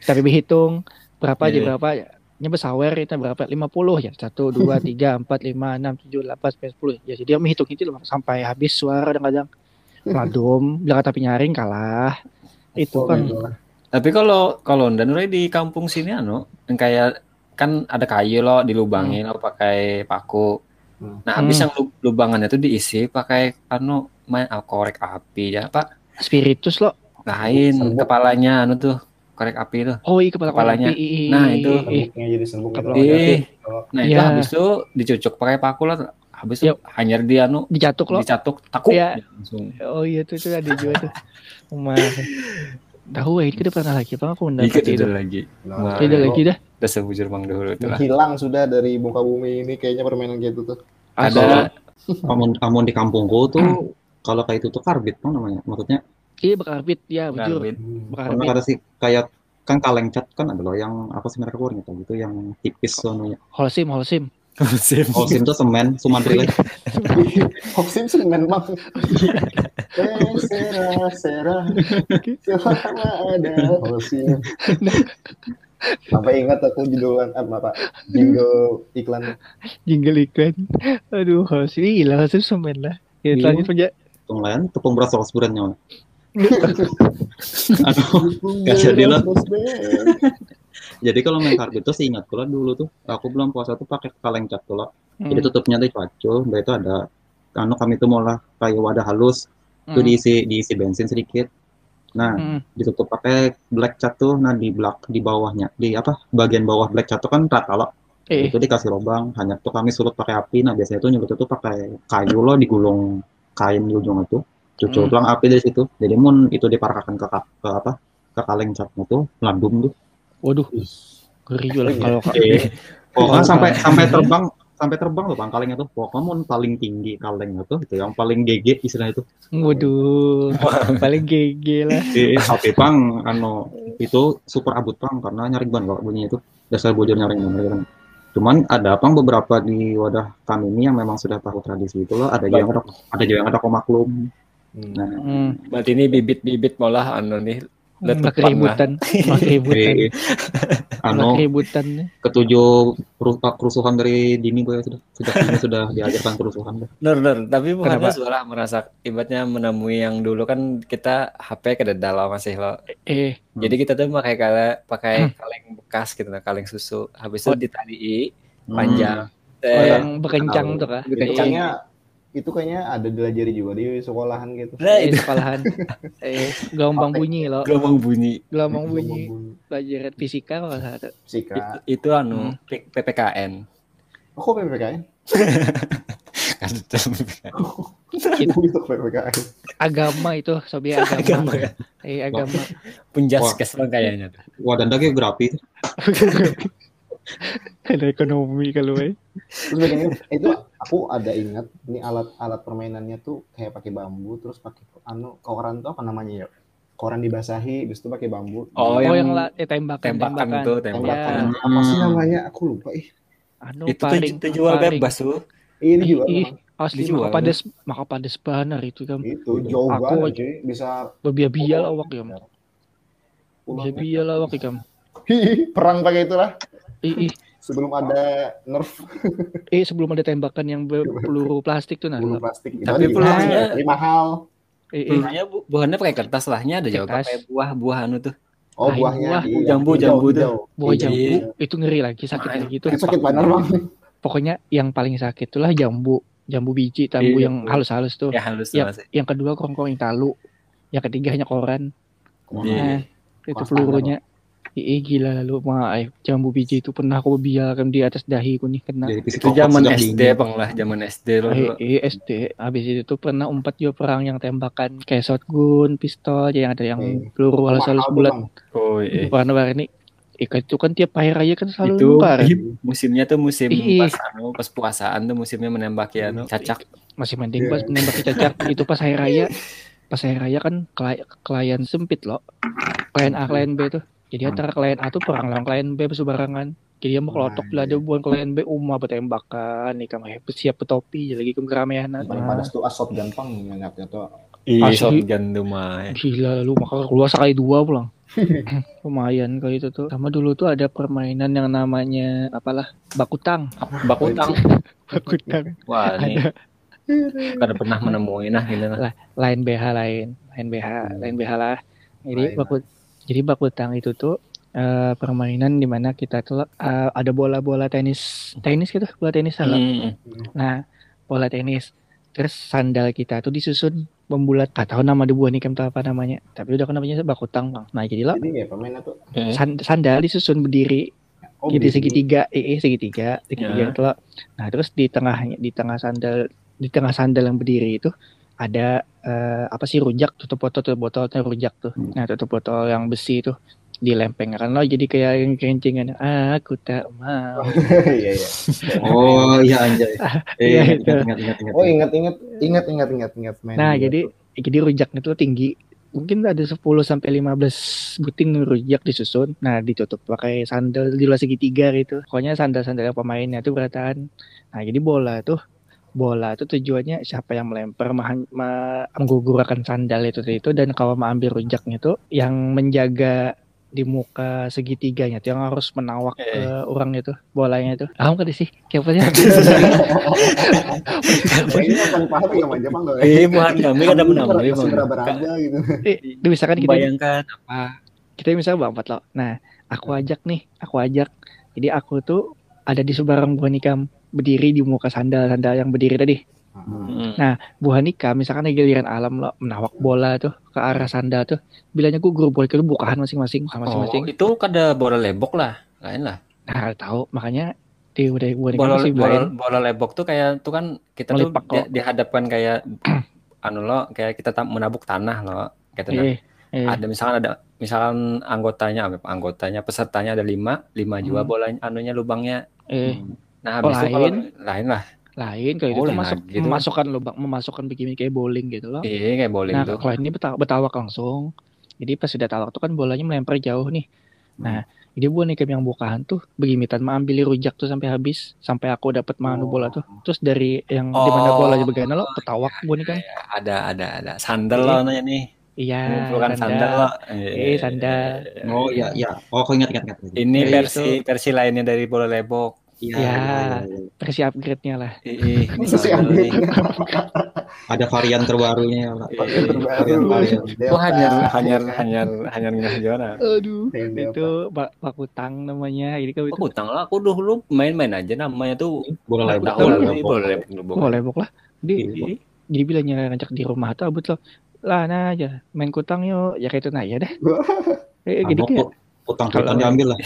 Tapi berhitung berapa aja Iya. berapa ya. Ini bersawer itu berapa? 50 ya. 1 2 3 4 5 6 7 8 9 10. Ya jadi dia menghitung itu loh, sampai habis suara kadang-kadang. Ladum, bilang tapi nyaring kalah. Itu kan Gitu lah. Tapi kalau kalau dan di kampung sini anu yang kayak kan ada kayu loh dilubangin lo pakai paku. Hmm. Nah, habis Hmm. yang lu- lubangannya tuh diisi pakai anu main ah, korek api ya, Pak. spiritus loh. Lain kepalanya anu tuh korek api tuh. Oh iya kepala Kepalanya. api. Nah, itu. Serbuknya jadi serbuk gitu. Kepala Nah, itu Iya. habis itu dicucuk pakai paku lah. Habis itu hanyar dia anu dicatuk loh. dicatuk takuk Iya. ya, langsung. Oh iya tuh itu ada juga tuh. Umar. Tahu ya, itu udah pernah lagi apa aku mendapat itu. itu lagi. nah, Tidak kalau lagi dah. Udah sebujur bang dahulu itu lah. hilang sudah dari muka bumi ini kayaknya permainan kayak itu tuh. Ada Amun, amun di kampungku tuh kalau kayak itu tuh karbit bang namanya. Maksudnya Iya bakarbit ya, bujur. karbit. Hmm. karena ada sih kayak kan kaleng cat kan ada loh yang apa sih mereka keluarnya gitu yang tipis sononya. Holsim, Holsim. Musim. Oh sim tuh semen, sumantri lagi. Hoxim semen bang. Eh, Sera, Sera, selama ada Hoxim. Sampai ingat aku judulan apa, apa jingle iklan Jingle iklan. Aduh, Holsim. Gila, Holsim semen lah. Ya, lanjut aja. Tunggu lain tepung beras sos burannya. Aduh, Gak jadi lah. jadi kalau main karbit tuh seingat kalau dulu tuh aku belum puasa tuh pakai kaleng cat tuh Hmm. Jadi tutupnya tuh pacul, mbak itu ada anu kami tuh malah kayak wadah halus, tuh diisi diisi bensin sedikit. Nah, Hmm. ditutup pakai black cat tuh, nah di belak di bawahnya, di apa bagian bawah black cat tuh kan rata loh. Eh, Itu dikasih lubang, hanya tuh kami sulut pakai api. Nah, biasanya tuh nyulut itu pakai kayu loh digulung kain di ujung itu. Cucul Hmm. tulang api dari situ. Jadi mun itu diparahkan ke, ke apa? ke kaleng catnya tuh ladum tuh. waduh. Ngeri juga lah kalau Eh, pokoknya Oh, sampai sampai terbang sampai terbang loh bang kalengnya tuh. Pokoknya mun paling tinggi kalengnya tuh itu yang paling GG istilahnya itu. Waduh. Paling GG lah. Eh, tapi pang anu itu super abut pang karena nyaring banget kalau bunyinya itu dasar bujur nyaring nyaring. Cuman ada pang beberapa di wadah kami ini yang memang sudah tahu tradisi itu loh. Ada juga yang ada ada juga yang ada komaklum. Nah, Hmm. Berarti ini bibit-bibit malah anu nih lah. keributan. Keributan. eh, Mak anu keributan. ketujuh keru- kerusuhan dari dini gue sudah sudah ini sudah diajarkan kerusuhan. Nur, Nur, tapi bukannya Kenapa? suara merasa ibaratnya menemui yang dulu kan kita HP ke dalam masih lo. Eh, Jadi kita tuh pakai kale, pakai Hmm. kaleng bekas gitu nah, kaleng susu. Habis itu Oh. ditali Hmm. panjang. oh, Eh, yang bekencang tuh kah? Bekencang. Itu kayaknya ada diajari juga di sekolahan gitu. Nah, eh, itu sekolahan. Eh, gelombang bunyi loh. gelombang bunyi. Gelombang bunyi. Pelajaran fisika kalau nggak salah. tuh. Sika. Itu, itu anu Hmm. PPKN. Oh, kok PPKN? Kan itu PPKN. Agama itu, sobi agama. agama ya. Eh, agama. Penjaskes lah kayaknya. tuh. Wadanda geografi. Ada ekonomi kalau eh. Terus bagian itu aku ada ingat ini alat-alat permainannya tuh kayak pakai bambu terus pakai anu koran tuh apa namanya ya? Koran dibasahi, habis itu pakai bambu. Oh, Oh, yang yang, la- eh, tembakan, tembakan tembakan. tuh, tembakan. Ya, Apa sih namanya? Aku lupa ih. anu itu tuh, paring, tuh jual paring. bebas tuh. Ini memang. Asli maka pades, maka pades banar itu kan. itu jauh Aku banget. Bisa Bebiya-biya awak ya. Bebiya awak ya kam. Hihi, perang pakai itulah Ih, ih, sebelum ada nerf eh sebelum ada tembakan yang peluru plastik tuh nah. bulu plastik. Itu Tapi pelurunya- tapi mahal. Eh, eh, Pelurunya bu buahnya pakai kertas lahnya ada juga kayak buah-buah anu tuh. Oh, Ah, buahnya buah. iya, Jambu, hijau, jambu tuh. buah Iya. jambu itu ngeri lagi sakit lagi tuh. Itu sakit banget bang. Pokoknya yang paling sakit itulah jambu, jambu biji, jambu Iya, yang halus-halus tuh. Ya halus Ya. masih. Yang kedua kongkong yang talu, yang ketiga hanya koran. Iya. Nah, itu Wah, pelurunya. Ih, gila lalu mah eh, jambu biji itu pernah aku biarkan di atas dahiku nih kena. Jadi Itu zaman SD dini. bang lah, zaman SD lo. Eh, eh, SD habis itu tuh pernah umpat juga perang yang tembakan kayak shotgun, pistol, yang ada yang Eh, peluru halus-halus bulat. Oh iya. Warna-warni. Ikan itu kan tiap akhir raya kan selalu itu nukar. musimnya tuh musim pas anu pas puasaan tuh musimnya menembak ya anu cacak Masih mending Iya. pas menembaki cacak itu pas hari raya. Pas hari raya kan klien, klien sempit loh. Klien A, klien B tuh. Jadi antara klien A tuh perang lawan klien B bersebarangan. Jadi dia mau kelotok Nah, belah iya. ada bukan klien B umah bertembakan nih kamu siap betopi lagi ke keramaian Paling padas tuh asot gampang ingatnya tuh. iya shotgun tuh mah. Gila lu maka keluar sekali dua pulang. Lumayan kali itu tuh. Sama dulu tuh ada permainan yang namanya apalah bakutang. bakutang Bakutang. wah ini kada pernah menemui nah gitu nah. Lain BH lain, lain BH, lain BH lah. Jadi Lain bakut jadi bakutang itu tuh eh, permainan di mana kita tuh eh, ada bola-bola tenis, tenis gitu, bola tenis salah. Hmm. Nah, bola tenis. Terus sandal kita tuh disusun membulat. Gak tahu nama debuan nih tahu apa namanya. Tapi udah kan namanya bakutang bang. Nah jadi lah Jadi ya permainan tuh. San- sandal disusun berdiri Oh, jadi beli. segitiga eh eh, segitiga segitiga Ya. itu loh. nah terus di tengahnya di tengah sandal di tengah sandal yang berdiri itu ada eh, apa sih rujak tutup botol tutup botolnya rujak tuh nah tutup botol yang besi itu dilempeng kan lo jadi kayak yang kencengan aku tak mau Iya iya. Oh iya anjay. Eh, Iya, ingat, itu. ingat, ingat, ingat, ingat. Oh ingat ingat ingat ingat ingat ingat main. nah jadi tuh. jadi rujaknya tuh tinggi mungkin ada 10 sampai 15 buting rujak disusun. Nah, ditutup pakai sandal di luar segitiga gitu. Pokoknya sandal-sandal pemainnya tuh berataan. Nah, jadi bola tuh bola itu tujuannya siapa yang melempar menggugurkan sandal itu itu dan kalau mau ambil rujaknya tuh yang menjaga di muka segitiganya tuh yang harus menawak Eh. ke orang itu bolanya itu paham kan sih Kayaknya akan paham ya bukan kami kan ada menambah gitu. Itu misalkan kita Bayangkan apa? kita misalnya berempat loh. Nah, aku ajak nih, aku ajak. Jadi aku tuh ada di seberang Bu Hanikam berdiri di muka sandal-sandal yang berdiri tadi. Hmm. Bu Hanika misalkan lagi giliran alam lo menawak bola tuh ke arah sandal tuh. Bilangnya gue guru bola itu bukahan masing-masing, bukan Oh, masing-masing. itu kada bola lebok lah, lain lah. Nah, tahu makanya di udah Bu Hanika Bola, masih bola, bola lebok tuh kayak tuh kan kita Melipak tuh di- dihadapkan kayak anu lo kayak kita tam- menabuk tanah lo gitu nah. eh, eh, Ada misalkan ada misalkan anggotanya apa anggotanya pesertanya ada lima lima juga Hmm. bolanya anunya lubangnya. eh, Nah, Oh, habis itu kalau lain? lain lah. lain kalau itu Oh, lain masuk lagi tuh. memasukkan lubang, memasukkan begini kayak bowling gitu loh. Iya kayak bowling Nah, tuh. kalau ini beta- betawak langsung. Jadi pas sudah tawak tuh kan bolanya melempar jauh nih. Nah, jadi Bu nih yang bukaan tuh begimitan mengambil rujak tuh sampai habis, sampai aku dapat manu bola tuh. Terus dari yang di mana Oh, bola di bagian lo petawak Bu nih kan. Ada ada ada sandal Iya. lo nanya nih. Iya, Bukan sandal lo. Eh, sandal. Oh iya iya. Oh aku ingat ingat ingat. Ini versi versi lainnya dari bola lebok. Iya. Ya. iya, iya, iya. Versi upgrade-nya lah. Sandal update. nih. Ada varian terbarunya ya. Pak. Iya. Varian varian. Oh, hanyar hanyar hanyar hanyar nggak juara. Aduh, itu Pak Pak Utang namanya. Ini kan itu Aku utang lah, aku dulu main-main aja namanya tuh. Bola lebok. Bola lebok. lebok. Bola lebok. Oh, lah. Di, Iya. jadi bilangnya ngajak di rumah tuh abut lo. Lah nah aja main kutang yuk. Ya kayak itu nah ya dah. Eh, Ah, gini mau kayak Utang-utang diambil lah.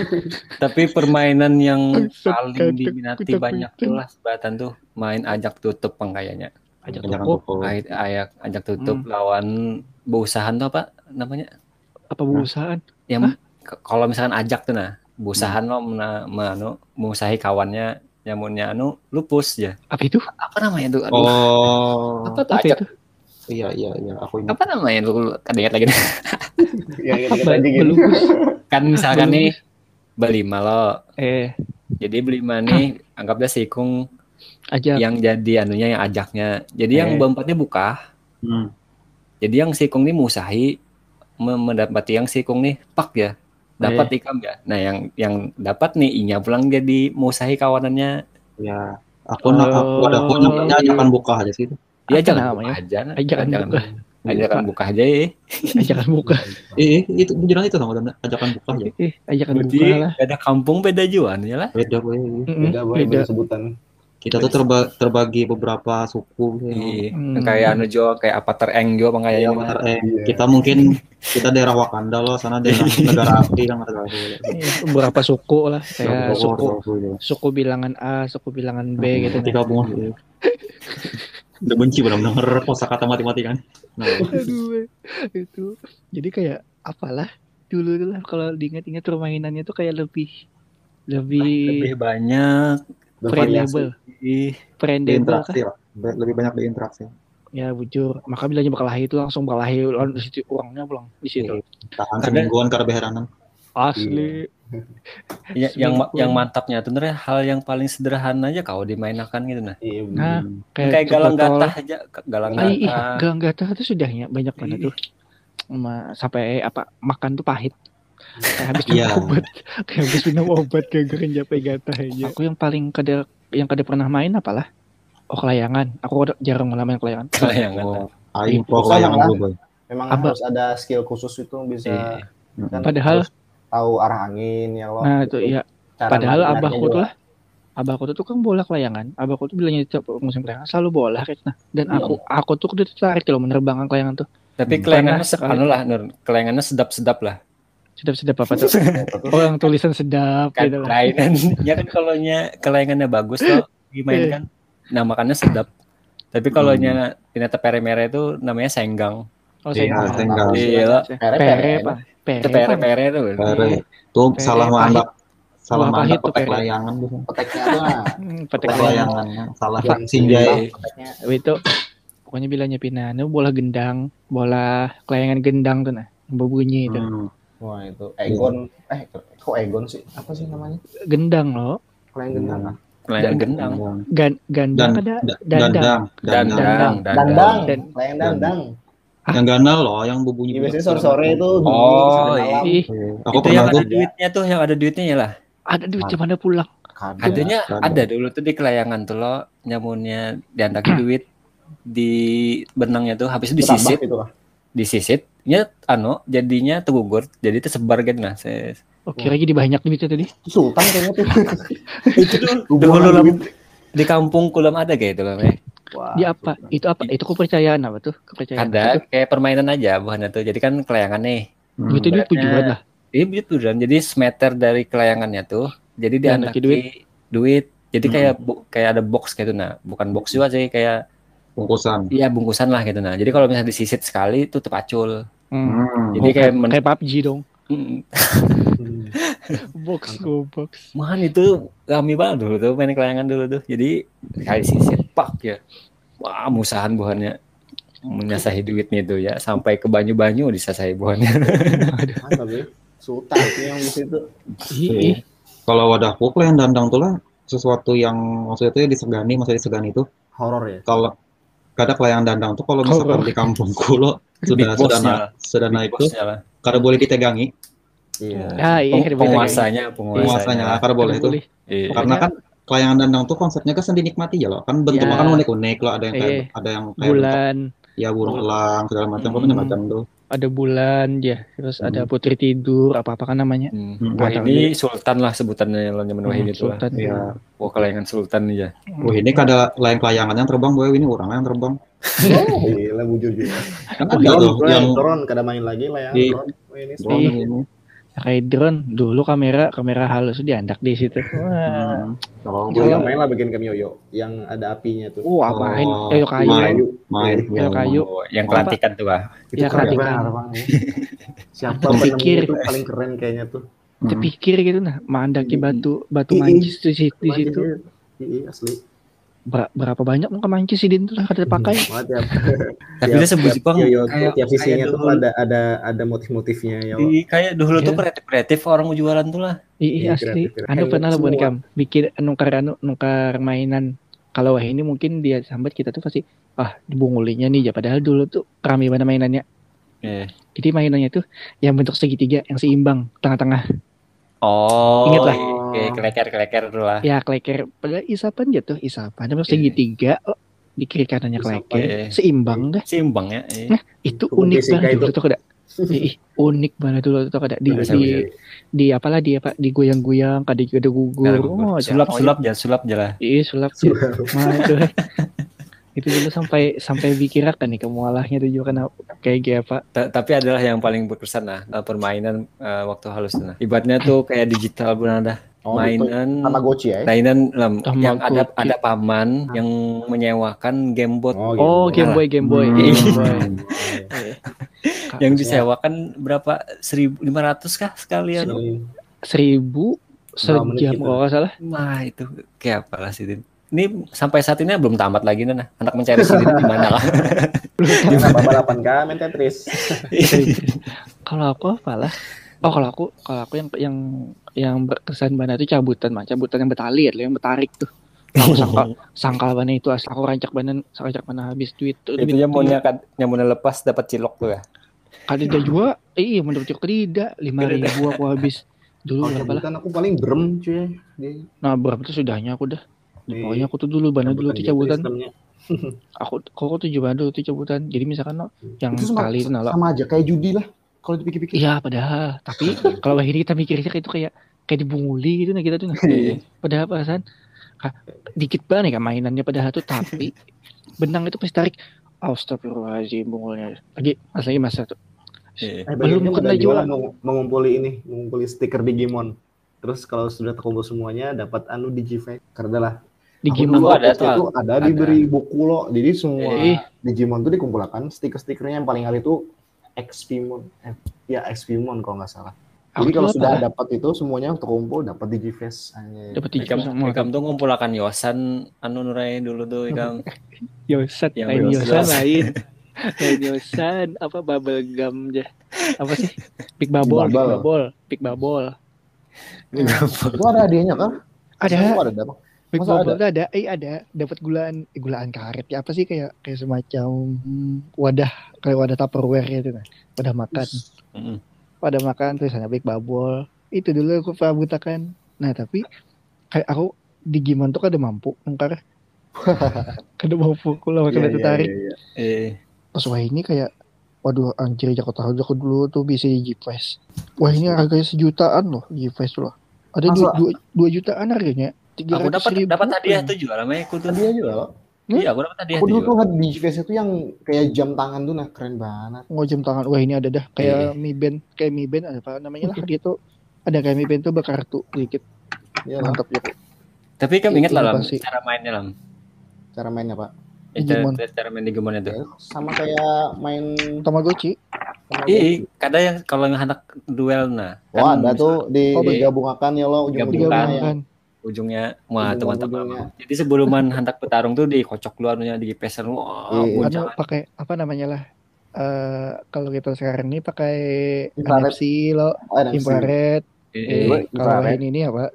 Tapi permainan yang paling diminati banyak tuh lah sebatan tuh main ajak tutup peng kayaknya. ajak toko. Ay- Ayak ajak tutup Hmm. lawan Busahan tuh apa namanya? apa berusahaan? Yang kalau misalkan ajak tuh nah, Busahan lo mena, menu mengusahi kawannya nyamunnya anu lupus ya. Apa itu? Apa namanya tuh? Aduh, Oh. apa tuh Apa ajak? itu? Iya iya iya. Aku ingat. Apa namanya lu kada ingat lagi Yang Apa? tadi gitu. Belubus. kan misalkan nih berlima lo Eh, jadi berlima nih anggaplah sikung ajak. yang jadi anunya yang ajaknya jadi yang Eh. berempatnya buka Hmm. jadi yang sikung nih musahi me- mendapati yang sikung nih pak ya dapat ikam ya nah yang yang dapat nih inya pulang jadi musahi kawanannya Ya. Aku nak aku ada aku namanya ajakan buka aja sih. Ya Apa jangan namanya? buka aja. Ajakan jangan buka. ajakan buka aja ya Ajakan buka. Eh, itu beneran itu sama ajakan buka aja. Eh, ajakan berarti buka lah. ada kampung beda juan ya lah Beda. Mm-mm, Beda boy, Beda. beda sebutan. Kita tuh terba- terbagi beberapa suku. Iya. Hmm. kayak anu jo kayak apa tereng jo apa Iya, kayaknya Avatar, eh, Iya. kita mungkin kita daerah Wakanda loh, sana daerah negara api kan negara api. Eh, Beberapa suku lah. Kayak Suku- suku bilangan A, suku bilangan B gitu. Ketika bunga udah benci benar-benar kosakata mati-mati kan. Nah, Aduh, itu. Jadi kayak apalah dulu tuh lah kalau diingat-ingat permainannya tuh kayak lebih lebih lebih banyak friendable, ih friendable kah? Lebih banyak berinteraksi. Ya bujur. Maka bilangnya berkelahi itu langsung berkelahi lawan di situ uangnya pulang di situ. Tahan Kadang- semingguan karena beheranan. Asli. Ya, yang ma- yang mantapnya tuh sebenarnya hal yang paling sederhana aja kau dimainkan gitu nah. Iya, Nah, Hmm. Kayak galang gatah aja, ke- galang Ah, iya, gatah. galang gatah itu sudahnya banyak banget tuh. Sama, sampai apa makan tuh pahit. Kayak habis minum Iya. obat, kayak habis minum obat kayak capek gatah aja. Aku yang paling kada yang kada pernah main apalah? Oh kelayangan. Aku jarang main kelayangan. Kelayangan. Oh, aing Iya. pro Sama layangan lah. dulu, boy. Memang harus ada skill khusus itu bisa Iya. kan Padahal- harus tahu arah angin ya lo. Nah itu ya. Cara Padahal abahku tuh lah. Abahku tuh tukang bola kelayangan. Abahku tuh bilangnya tiap musim kelayangan selalu bola kayak nah. Dan Iya. aku aku tuh udah tertarik loh menerbangkan kelayangan tuh. Tapi Hmm. kelayangannya Panas se- sekali. anu lah, Nur. Kelayangannya sedap-sedap lah. Sedap-sedap apa tuh? Apa tuh? Oh yang tulisan sedap Kan gitu lah. kelainan. ya kan kalau nya kelayangannya bagus tuh dimainkan. Nah, makannya sedap. Tapi kalau nya pinata pere-mere itu namanya senggang. Oh Iya, saya senggang. Iya. Pere, Pere, pere. Pere, Itu pere-pere tuh. Pere. Tuh Pere salah pahit. mandap. Salah Wah, pahit mandap tuh petek pere. layangan gitu. Peteknya tuh. Hmm, petek layangannya salah sinjai. itu pokoknya bilangnya Pina, nah, bola gendang, bola kelayangan gendang tuh nah, yang berbunyi itu. Hmm. Wah itu Egon, eh kok Egon sih? Apa sih namanya? Gendang loh. Klien gendang ah? Kelayangan gendang. Gan gandang Dan, ada da- dandang. dandang, dandang. Dandang. Yang ganal loh, yang berbunyi. Iya biasanya sore-sore itu Oh, iya. Aku itu yang ada duitnya tuh, yang ada duitnya ya lah. ada duit mana pulang. Kadang. Adanya ada. ada dulu tuh di kelayangan tuh lo nyamunnya diandaki duit di benangnya tuh habis itu disisit itu lah. disisit ya anu jadinya tegugur jadi tersebar kan nah saya Oh, kira lagi di banyak duitnya tadi. Sultan kayaknya tuh. itu tuh dulu di kampung kulam ada kayak itu lah. Wah, Dia apa? Itu apa? Itu kepercayaan apa tuh? Kepercayaan. ada kayak permainan aja buahnya tuh jadi kan kelayangan nih Hmm. Duitnya duit pujuan lah. ini duit beneran jadi semeter dari kelayangannya tuh jadi Diandaki diandaki duit duit jadi kayak bu- kayak ada box gitu nah bukan box juga sih kayak Bungkusan. iya bungkusan lah gitu nah jadi kalau misalnya disisit sekali tuh terpacul Hmm. Hmm. jadi kayak men- Kayak PUBG dong. Mm. Box go box. Man itu kami banget dulu tuh main kelayangan dulu tuh. Jadi kali sisit pak ya. Wah musahan buahnya menyasahi duitnya itu ya sampai ke banyu-banyu disasahi buahnya. Mantap ya. Sultan itu yang di situ. Ih, Kalau wadah pukul yang dandang tuh lah sesuatu yang maksudnya itu ya disegani, maksudnya disegani itu Horor ya. kalau kadang kelayangan dandang tuh kalau misalkan di kampungku lo sudah sudah na- sudah naik itu kada boleh ditegangi Iya. Ah, iya, Peng- ada penguasanya, penguasanya. penguasanya kada boleh itu. Iya. karena kan kelayangan dandang tuh konsepnya kan sendiri nikmati ya loh kan bentuknya Ya. kan unik-unik loh ada yang kayak Iya. ada yang kayak bentuk- Bulan, ya burung elang segala macam Hmm. macam tuh ada bulan ya, terus ada Hmm. putri tidur, apa-apa kan namanya? Hmm. Wah ini sultan lah sebutannya nyaman wahid Hmm, itu lah. Sultan. ya Wah kelayangan sultan ya. wah ini kada layang kelayangan yang terbang boy ini orang yang terbang Oh, gila bujur juga. kan ada drone, yang drone, kada main lagi lah ya. Iya. Drone. Oh, ini Kayak drone, dulu kamera kamera halus diandak di situ. Wah, Hmm. kalau Gue gue yang main lah bikin kami yoyo yang ada apinya tuh. oh, apain? Oh, Kayu kayu. main. main Kayu kayu. Oh, yang kelantikan tuh ah. Ya, keren banget, Bang. Siapa Pikir. itu paling keren kayaknya tuh. Hmm. Terpikir gitu nah, mandaki batu batu ih. mancis di situ. Di situ. Iya, asli. Ber- berapa banyak muka mancis sih din tuh kada pakai. Tapi dia sebut Bang, tuh, kayak- tiap sisinya tuh ada ada ada motif-motifnya ya. Di, kayak dulu tuh Iya. kreatif kreatif orang jualan tuh lah. Iya Iya, asli. Anu pernah lah buat kam bikin nukar anu nukar mainan. Kalau wah ini mungkin dia sambat kita tuh pasti ah dibungulinya nih ya padahal dulu tuh rame banget mainannya. Iya. Jadi mainannya tuh yang bentuk segitiga yang seimbang tengah-tengah. Oh, Ingat lah. Kayak keleker-keleker tuh lah. Ya kleker padahal isapan jatuh isapan tapi Iya. segitiga oh, di kiri kanannya kleker Iya. seimbang dah. Seimbang ya. iya. Itu Kebun unik banget itu. dulu tuh kada. Ih, unik banget dulu tuh kada di, Ada di, di apalah di apa digoyang-goyang kada ada gugur. Nah, Oh, sulap jangan. sulap sulap aja lah. Iya sulap sih. Itu. itu dulu sampai sampai dikirakan nih kemualahnya tuh juga kena kayak gaya apa. Ta- tapi adalah yang paling berkesan lah dalam permainan eh, waktu halus nah. Ibaratnya tuh kayak digital benar dah. Oh, itu mainan Tamagotchi ya. mainan lam, yang ada ada paman yang menyewakan gamebot Oh, Game Boy, Game Boy. Hmm. Game Boy. Iya. yang disewakan berapa 1500 kah sekalian Seribu sejam gitu? kalau nggak salah. Wah itu kayak apa lah sih Din? Ini sampai saat ini belum tamat lagi nah. Anak mencari sendiri di mana lah. Kenapa balapan kah main Tetris? Kalau aku apalah? Oh kalau aku kalau aku yang yang yang berkesan banget itu cabutan mah cabutan yang betali ya yang betarik tuh. Aku sangka sangkal banget itu asli. Aku rancak banget rancak mana habis duit itu yang mau nyakat yang mau lepas dapat cilok tuh ya. Kali dia juga, iya menurut aku tidak lima ribu aku habis dulu Kalau berapa lah? aku paling berem cuy. Di, Nah berapa tuh sudahnya aku dah. Di Pokoknya aku tuh dulu banget dulu tuh gitu cabutan. sistemnya. Aku kok tuh juga dulu tuh cabutan. Jadi misalkan no, yang Itu sama, nalo. sama aja kayak judi lah. Kalau dipikir-pikir. Iya padahal. Tapi kalau ini kita mikirnya kayak itu kayak kayak dibunguli gitu nah kita tuh. Nah. Iya. Padahal perasaan dikit banget kan mainannya padahal tuh tapi benang itu pasti tarik. Astagfirullahaladzim bungulnya. Lagi mas lagi masa tuh. Iya. Eh, Belum kena kena jual. jualan meng- mengumpuli ini, mengumpuli stiker Digimon. Terus kalau sudah terkumpul semuanya dapat anu Digifact. Karena lah. Di game dulu ada waktu tuh, itu ada diberi buku loh. Jadi semua Eh. Digimon tuh dikumpulkan stiker-stikernya yang paling kali itu XPmon. Eh, ya XPmon kalau nggak salah. Jadi kalau tuh sudah apa? dapat itu semuanya terkumpul dapat Digiface. Anjir. dapat tiga Ikam, semua. ikam tuh ngumpulakan yosan anu nurai dulu tuh ikam Yosan, Yang lain Yosan. Lain. lain Yosan, apa bubble gum aja. Apa sih? Big bubble, big Bubble. bubble, big bubble. Itu ada hadiahnya kan? Ada ada dapat. Big Masa Bubble tuh ada, eh ada, dapat gulaan, eh, gulaan karet ya apa sih kayak kayak semacam wadah kayak wadah Tupperware gitu kan, wadah makan, Mm-mm. wadah makan tulisannya Big Bubble. Itu dulu aku perabotakan. Nah tapi kayak aku di gimana tuh kada mampu nungkar, kada mampu aku lah kada tertarik. Pas wah ini kayak Waduh anjir aku tahu aku dulu tuh bisa di G-Fest. Wah ini harganya sejutaan loh G-Fest loh. Ada dua, dua, dua jutaan harganya. Tiga aku dapat dapat hadiah tuh juga namanya aku tuh. Hadiah juga loh. Iya, aku dapat hadiah Aku tuh dulu juga. tuh ada di GPS itu yang kayak jam tangan tuh nah keren banget. Oh jam tangan. Wah ini ada dah kayak Iya. Mi Band, kayak Mi Band ada apa namanya lah gitu. Ada kayak Mi Band tuh berkartu sedikit. Iya lah. Mantap gitu. Tapi kamu ingat Itu lah pasti. cara mainnya Lam. Cara mainnya pak. Eh, cara, cara main Digimon itu. Ya, sama kayak main Tamagotchi. Iya, kadang yang kalau yang anak duel nah. Wah kan ada tuh di Oh, iya. digabungkan ya lo ujung-ujungnya. Ujungnya wah banget. Jadi sebelum hantak petarung tuh dikocok luarnya di peser wah Iya. Anu pakai apa namanya lah. Eh kalau kita sekarang ini pakai. NFC lo, oh, infrared. Eh, Eh, eh. kalau ini ini apa?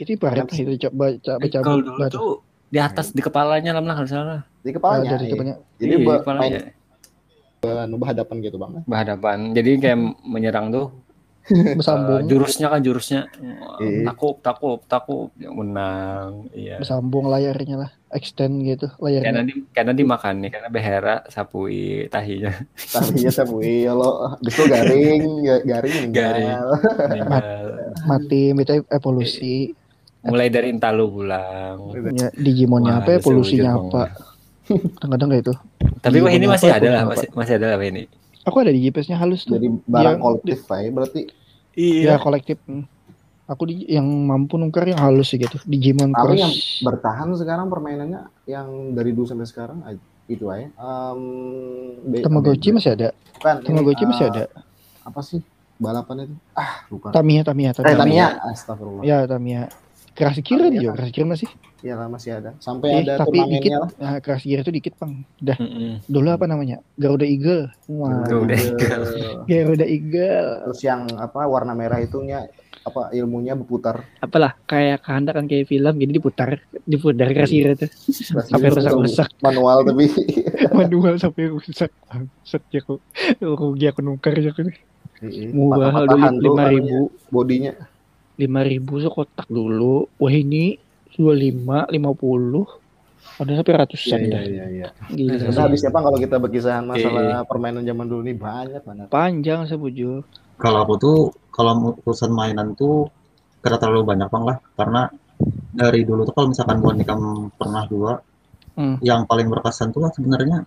Itu infrared itu coba coba Eh, kalau dulu coba tuh di atas di kepalanya lah kalau salah. di kepalanya. dari iya. depannya. Jadi Iya, be- main kepalanya. anu berhadapan gitu bang. berhadapan. Jadi kayak menyerang tuh bersambung, eh, jurusnya kan jurusnya Iya. takut takut ya, menang. Iya. bersambung layarnya lah, extend gitu layarnya. Karena di karena dimakan nih karena behera sapui tahinya Tadinya saya bui ya lo besok garing ga- garing meninggal. Garing. meninggal. Mati, itu evolusi. mulai dari intalu pulang. Ya, Digimonnya Wah, apa, evolusinya apa. Kadang-kadang kayak itu. Tapi wah ini masih apa, ada lah, masih masih ada lah ini. Aku ada di GPS-nya halus tuh. Jadi barang Yang- kolektif Pak ya. Berarti Ya kolektif. Hmm. Aku di yang mampu nukar yang halus sih gitu. Digimon Tapi Cross. yang bertahan sekarang permainannya yang dari dulu sampai sekarang ah, itu aja. Um, Tamagotchi masih ada. bukan, Tamagotchi ah, masih ada. Apa sih balapan itu? Ah, lupa. Tamiya, Tamiya, Eh, Tamiya. Tamiya. Astagfirullah. Ya, Tamiya. Keras kira Tamiya. dia, keras kira masih. Iya lah masih ada. Sampai Eh, ada tapi dikit. turnamennya lah. Nah, keras kira itu dikit, Bang. Udah. Mm-mm. Dulu apa namanya? Garuda Eagle. Wah, Garuda Eagle. Garuda Eagle. Terus yang apa warna merah itunya apa ilmunya berputar. Apalah kayak kehendak kan kayak film jadi diputar, diputar keras kira tuh. Sampai Itu rusak-rusak. Manual tapi Manual sampai rusak. Bangsat ya aku. Rugi aku nukar ya aku. Tuh lima ribu. bodinya. Lima ribu sekotak dulu. Wah ini dua lima, lima puluh. Ada sampai Iya ratusan iya dah. iya iya. Gila. Terus habis apa kalau kita berkisahan Iya, masalah permainan zaman dulu nih banyak banget. Panjang sebujur. Kalau aku tuh kalau urusan mainan tuh kada terlalu banyak bang lah karena dari dulu tuh kalau misalkan buat nikam pernah juga Hmm. yang paling berkesan tuh lah sebenarnya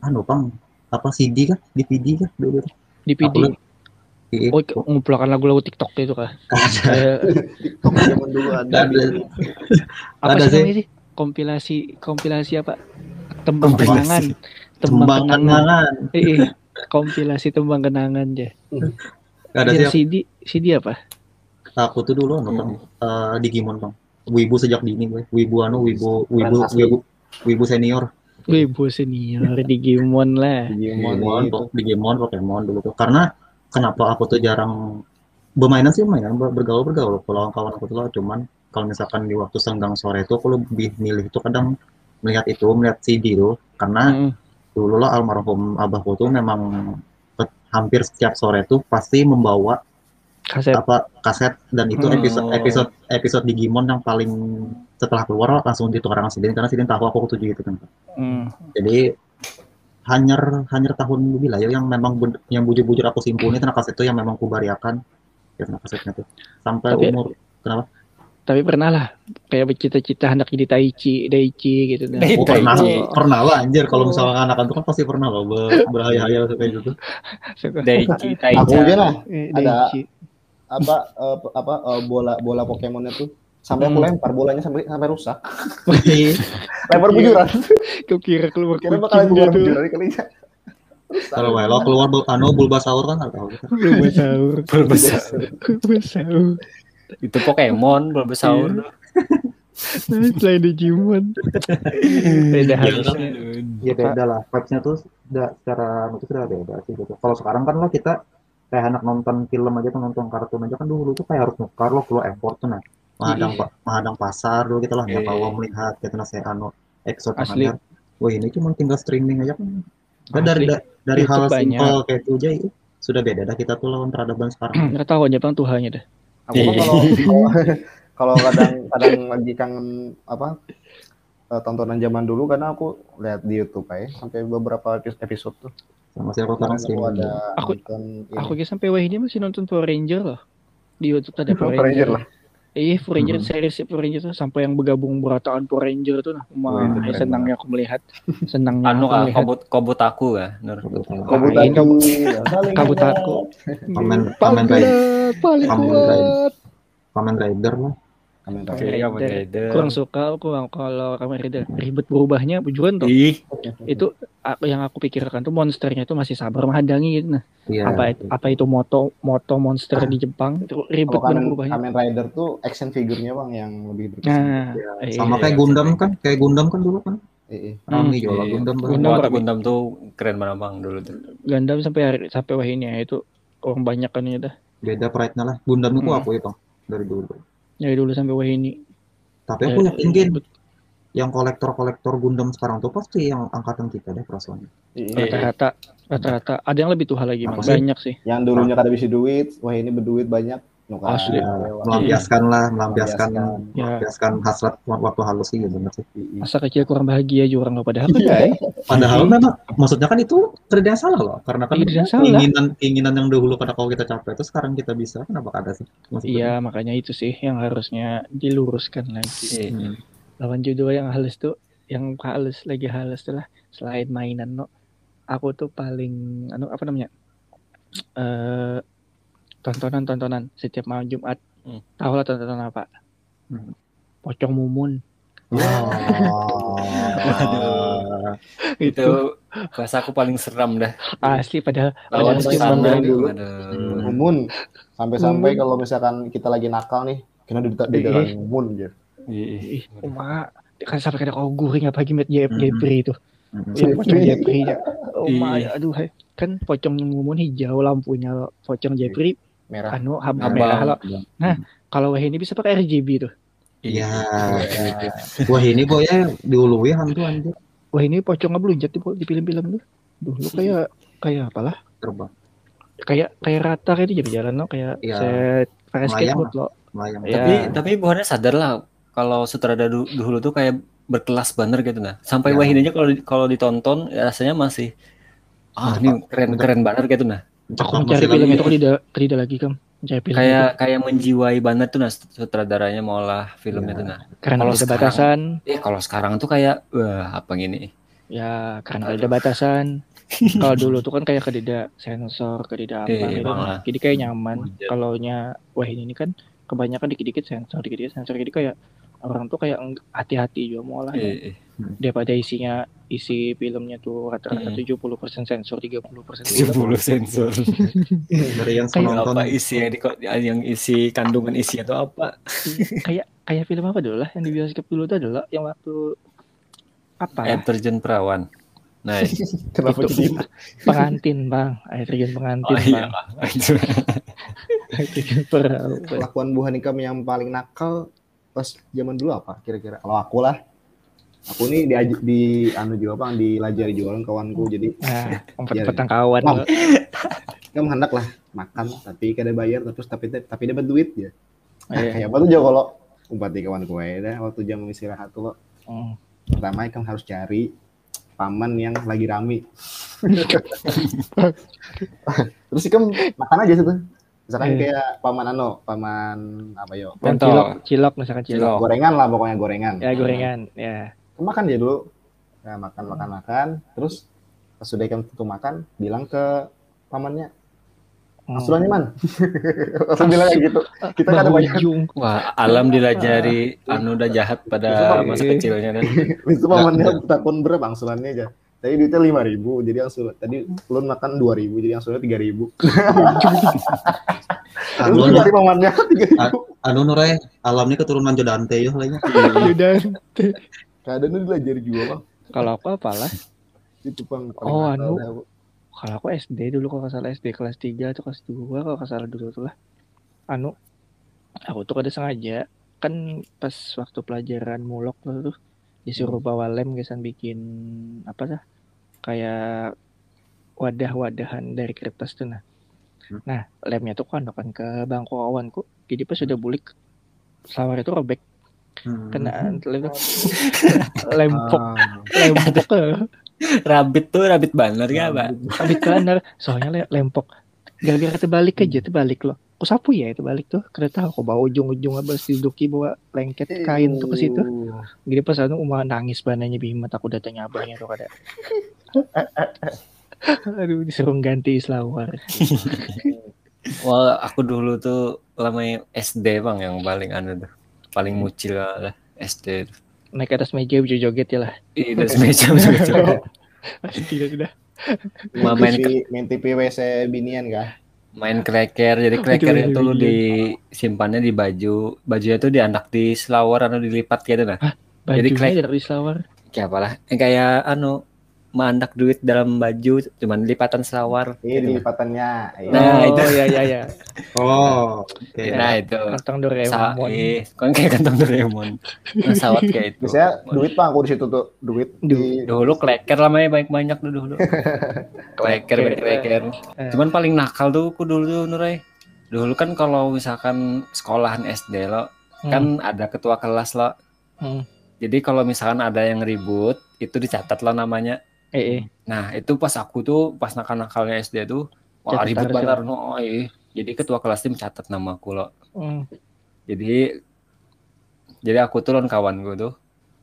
anu bang apa CD kah DVD kah dulu tuh DVD. Aku Iya, Oh, ngumpulkan lagu-lagu TikTok itu kah? ada Kayak TikTok zaman dulu ada. ada apa Ada sih sih. Kompilasi kompilasi apa? Tembang Kompilasi. kenangan. tembang kenangan Eh, eh, kompilasi tembang kenangan aja. ada Yang sih CD CD apa? aku tuh dulu anu bang eh, Digimon bang Wibu sejak dini gue Wibu anu Wibu Wibu. Wibu Wibu senior Wibu senior Digimon lah. Digimon, Digimon, itu. Pok- Digimon, Pokemon dulu tuh. Karena kenapa aku tuh jarang bermainan sih ber- bergaul bergaul. Kalau kawan aku tuh lah, cuman kalau misalkan di waktu senggang sore itu aku lebih milih itu kadang melihat itu melihat CD tuh karena Mm. dulu lah almarhum abahku tuh memang hampir setiap sore tuh pasti membawa Kaset. apa kaset dan itu Hmm. episode episode episode Digimon yang paling setelah keluar langsung ditukar sama Sidin karena Sidin tahu aku tujuh gitu kan Mm. jadi hanyar hanyar tahun lebih lah ya yang memang yang bujur-bujur aku simpulin karena kaset itu yang memang kubariakan ya kasetnya tuh sampai Tapi- umur kenapa Tapi pernah lah kayak bercita-cita hendak jadi Taichi, Daichi gitu. Nah. Dai- oh, pernah pernah lah anjir kalau Oh. misalkan anak-anak tuh kan pasti pernah ber- berhayal-hayal kayak gitu Daichi Aku Taicha. aja lah Eh, Ada- apa eh, apa eh, bola bola Pokemonnya tuh sampai aku Hmm. lempar bolanya sampai sampai rusak. Iya. Lempar bujuran. Kau kira keluar Kira bakal keluar tuh. bujuran kali ya. kalau lo keluar bul- anu Bulbasaur kan kita Bulbasaur. Bulbasaur. Bulbasaur. Itu Pokemon Bulbasaur. Selain Digimon. Beda Iya, harusnya. Ya beda lah, vibes-nya tuh udah secara itu sudah beda sih gitu. Kalau sekarang kan lo kita kayak anak nonton film aja tuh nonton kartun aja kan dulu tuh kayak harus nukar lo keluar effort tuh nah menghadang pa- menghadang pasar dulu gitu lah Iya, ya kalau iya. melihat gitu nah saya anu Asli. ada wah ini cuma tinggal streaming aja kan Kan dari da- dari hal YouTube banyak. simpel kayak itu aja itu sudah beda dah kita tuh lawan peradaban sekarang Nggak tahu aja bang Tuhannya dah. Aku Iya. kalau kalau kadang kadang lagi kangen apa eh, tontonan zaman dulu karena aku lihat di YouTube aja sampai beberapa episode tuh. sama si aku Sekarang sekarang aku ada Aku-. Aku kira sampai wah ini masih nonton Power Ranger loh. Di YouTube ada Power. Ranger lah. Iya, Power Ranger Mhm. series Power Ranger tuh sampai yang bergabung berataan Power Ranger tuh nah. Wah, Wah, keren senangnya aku melihat. Senangnya Anu aku ah, melihat. kobut kobut aku ya, Nur. Kabut- Saling kabut ingat. aku. Pamen paling pamen Rider paling Kamen kuat. Kamen Rider lah Kamen Kamen Rider. Kayak Rider. Rider. Kurang suka aku kalau Kamen Rider. Ribet berubahnya tujuan tuh. Ih, Itu aku- yang aku pikirkan tuh monsternya tuh masih sabar menghadapi gitu nah. iya apa itu, apa itu moto moto monster di Jepang itu ribet Kalau Kamen, berubahnya. Kamen Rider tuh action figurnya bang yang lebih berkesan. Nah, Iya, iya. sama iya, kayak iya. Gundam kan kayak Gundam kan dulu kan Eh, eh. rame jual Iya. Gundam Gundam Gundam? Gundam tuh keren banget bang dulu tuh. Gundam sampai hari sampai wah ini ya itu orang banyak kan ya dah. beda pride-nya lah Gundam itu Hmm. aku itu dari dulu Dari dulu sampai wah ini. tapi aku yakin Gin, yang kolektor-kolektor Gundam sekarang tuh pasti yang angkatan kita deh perasaannya Eh, eh. rata-rata rata-rata ada yang lebih tua lagi Apa sih? banyak sih. Yang dulunya kada bisa duit, wah ini berduit banyak. Nukar. Asli. Ya, Lewat. melampiaskan lah melampiaskan Melampiaskan. Ya. melampiaskan hasrat waktu halus sih gitu sih Iya. Masa kecil kurang bahagia juga orang padahal kan ya. padahal memang maksudnya kan itu tidak salah loh karena kan Iya, salah. keinginan keinginan yang dahulu pada kalau kita capai itu sekarang kita bisa kenapa ada sih Iya, makanya itu sih yang harusnya diluruskan lagi. hmm, Lawan judo yang halus tuh yang halus lagi halus tuh lah selain mainan no. Aku tuh paling anu apa namanya? Eh tontonan-tontonan setiap malam Jumat. Hmm. Tahu lah tontonan apa? Hmm. Pocong Mumun. Oh. Itu bahasa aku paling seram dah. asli padahal Lawan padahal cuma Sandra dulu. Aduh. Mumun. Sampai-sampai Mumun. kalau misalkan kita lagi nakal nih, kena di di Iya. dalam mumun gitu. Ih, ih, uma kan sampai kada kau guring apa gimana Jep Hmm. Jepri itu. Hmm. Ya, pocong Jepri ya. Oh Iya. my, aduh hai. kan pocong Mumun hijau lampunya pocong Jepri Merah. anu hab Abang. merah lo. Kalau wah ini bisa pakai RGB tuh. Iya. Wah ini boy ya diului hantu anjir Wah ini pocongnya belunjat di, di film-film tuh. Dulu kayak kayak apalah? terbang Kayak kayak rata kayak di jalan lo kayak Iya. set pakai Melayang skateboard lo. melayang. Iya. Tapi tapi bukannya sadar lah kalau sutradara du- dulu tuh kayak berkelas banget gitu nah. Sampai Ya. Aja kalau kalau ditonton ya rasanya masih ah ini keren keren banget gitu nah. Aku mencari film itu tidak tidak lagi kan. Mencari film Kayak itu. kayak menjiwai banget tuh nah sutradaranya maulah filmnya Ya. tuh nah. karena kalau ada batasan. Eh kalau sekarang tuh kayak wah apa gini. Ya karena ada batasan. Kalau dulu tuh kan kayak kedida sensor, kedida apa Iya, gitu. Jadi kayak nyaman. Kalau nya wah ini kan kebanyakan dikit-dikit sensor, dikit-dikit sensor. Jadi kayak orang tuh kayak hati-hati juga mau lah. Eh, eh. Daripada isinya isi filmnya tuh rata-rata Hmm. 70% sensor, 30% 70 sensor. dari yang Kayak penonton apa isi yang, di, yang isi kandungan isi atau apa? kayak kayak film apa dulu lah yang di bioskop dulu tuh adalah yang waktu apa ya? Air terjun perawan. Nah, Kenapa Itu. jadi pengantin bang air terjun pengantin oh iya, bang itu. air terjun perahu kelakuan Bu yang paling nakal pas zaman dulu apa kira-kira? Kalau aku lah, aku nih di, di anu juga bang, dilajari jualan kawanku. Jadi nah empat Iya, petang kawan lo. kamu hendak lah makan, tapi kada bayar, terus tapi tapi dapat duit ya. Nah, Iya. kayak apa tuh juga kalau umpat di kawan gue dah waktu jam istirahat tuh lo. Hmm. Pertama kan harus cari paman yang lagi rame. terus kan makan aja situ. Misalkan Iya. kayak paman ano, paman apa yo? yang Pentol. cilok cilok misalkan cilok Cilok. Gorengan lah pokoknya gorengan. ya gorengan ya makan dia dulu nah, makan makan makan terus pas sudah ikan tentu makan bilang ke pamannya Hmm. asurannya man langsung bilang kayak gitu kita kan ada banyak. Wah, alam dilajari anu udah jahat pada masa kecilnya kan. itu pamannya takon berapa angsurannya aja tadi duitnya lima ribu jadi angsuran tadi lu makan dua ribu jadi angsurannya tiga ribu anu Lu dari pamannya tiga ribu. anu nurai alam ini keturunan Jodante ya lainnya Udah. Kadang lu belajar juga bang. Kalau aku apalah? Itu bang. Oh, anu. Kalau aku SD dulu kalau salah SD kelas 3 atau kelas 2 kalau salah dulu tuh lah. Anu, aku tuh kada sengaja kan pas waktu pelajaran mulok tuh disuruh bawa lem gesan bikin apa sih kayak wadah-wadahan dari kertas tuh nah. Hmm. Nah lemnya tuh kandokan ke bangku kawanku. Jadi pas sudah bulik selawar itu robek Hmm. kena lem lempok Ah, lempok ke Rabbit tuh rabbit banner ya, Pak? Tapi kanar, soalnya le- lempok. Gara-gara terbalik aja, terbalik loh. Aku sapu ya terbalik tuh. Karena tahu aku bawa ujung-ujung abis diduki bawa lengket kain tuh ke situ. Jadi pas anu umah nangis bananya bimat aku datangnya abahnya tuh kada. Aduh disuruh ganti selawar. Wah, aku dulu tuh lama SD bang yang paling anu tuh, paling mucil lah SD. tuh. Naik atas meja bisa joget ya lah. Ih, udah semacam semacam. Tidak sudah. Cuma main TV, main TV WC binian kah? main kreker jadi kreker itu lu disimpannya di baju bajunya tuh dianak di selawar atau dilipat gitu nah Jadi Bajunya dari selawar. kayak apalah Eh, kayak anu mandak duit dalam baju cuman lipatan selawar. Iya di lipatannya. Iya. Nah, oh, itu. iya iya iya. oh oke. Nah itu. Kantong Doraemon. eh, kan kayak kantong Doraemon? Nah, sawat kayak itu. Biasanya duit bang aku di situ tuh duit di dulu kleker lamanya banyak banyak tuh dulu. Kleker banyak kleker. Eh. cuman paling nakal tuh aku dulu tuh Nurai dulu kan kalau misalkan sekolahan SD lo kan ada ketua kelas lo. Hmm. jadi kalau misalkan ada yang ribut itu dicatat lo namanya Eh, eh. nah itu pas aku tuh pas nakal-nakalnya SD tuh wah Catat harus banget no eh. jadi ketua kelas tim catat nama aku lo Hmm. jadi jadi aku lawan kawan gue tuh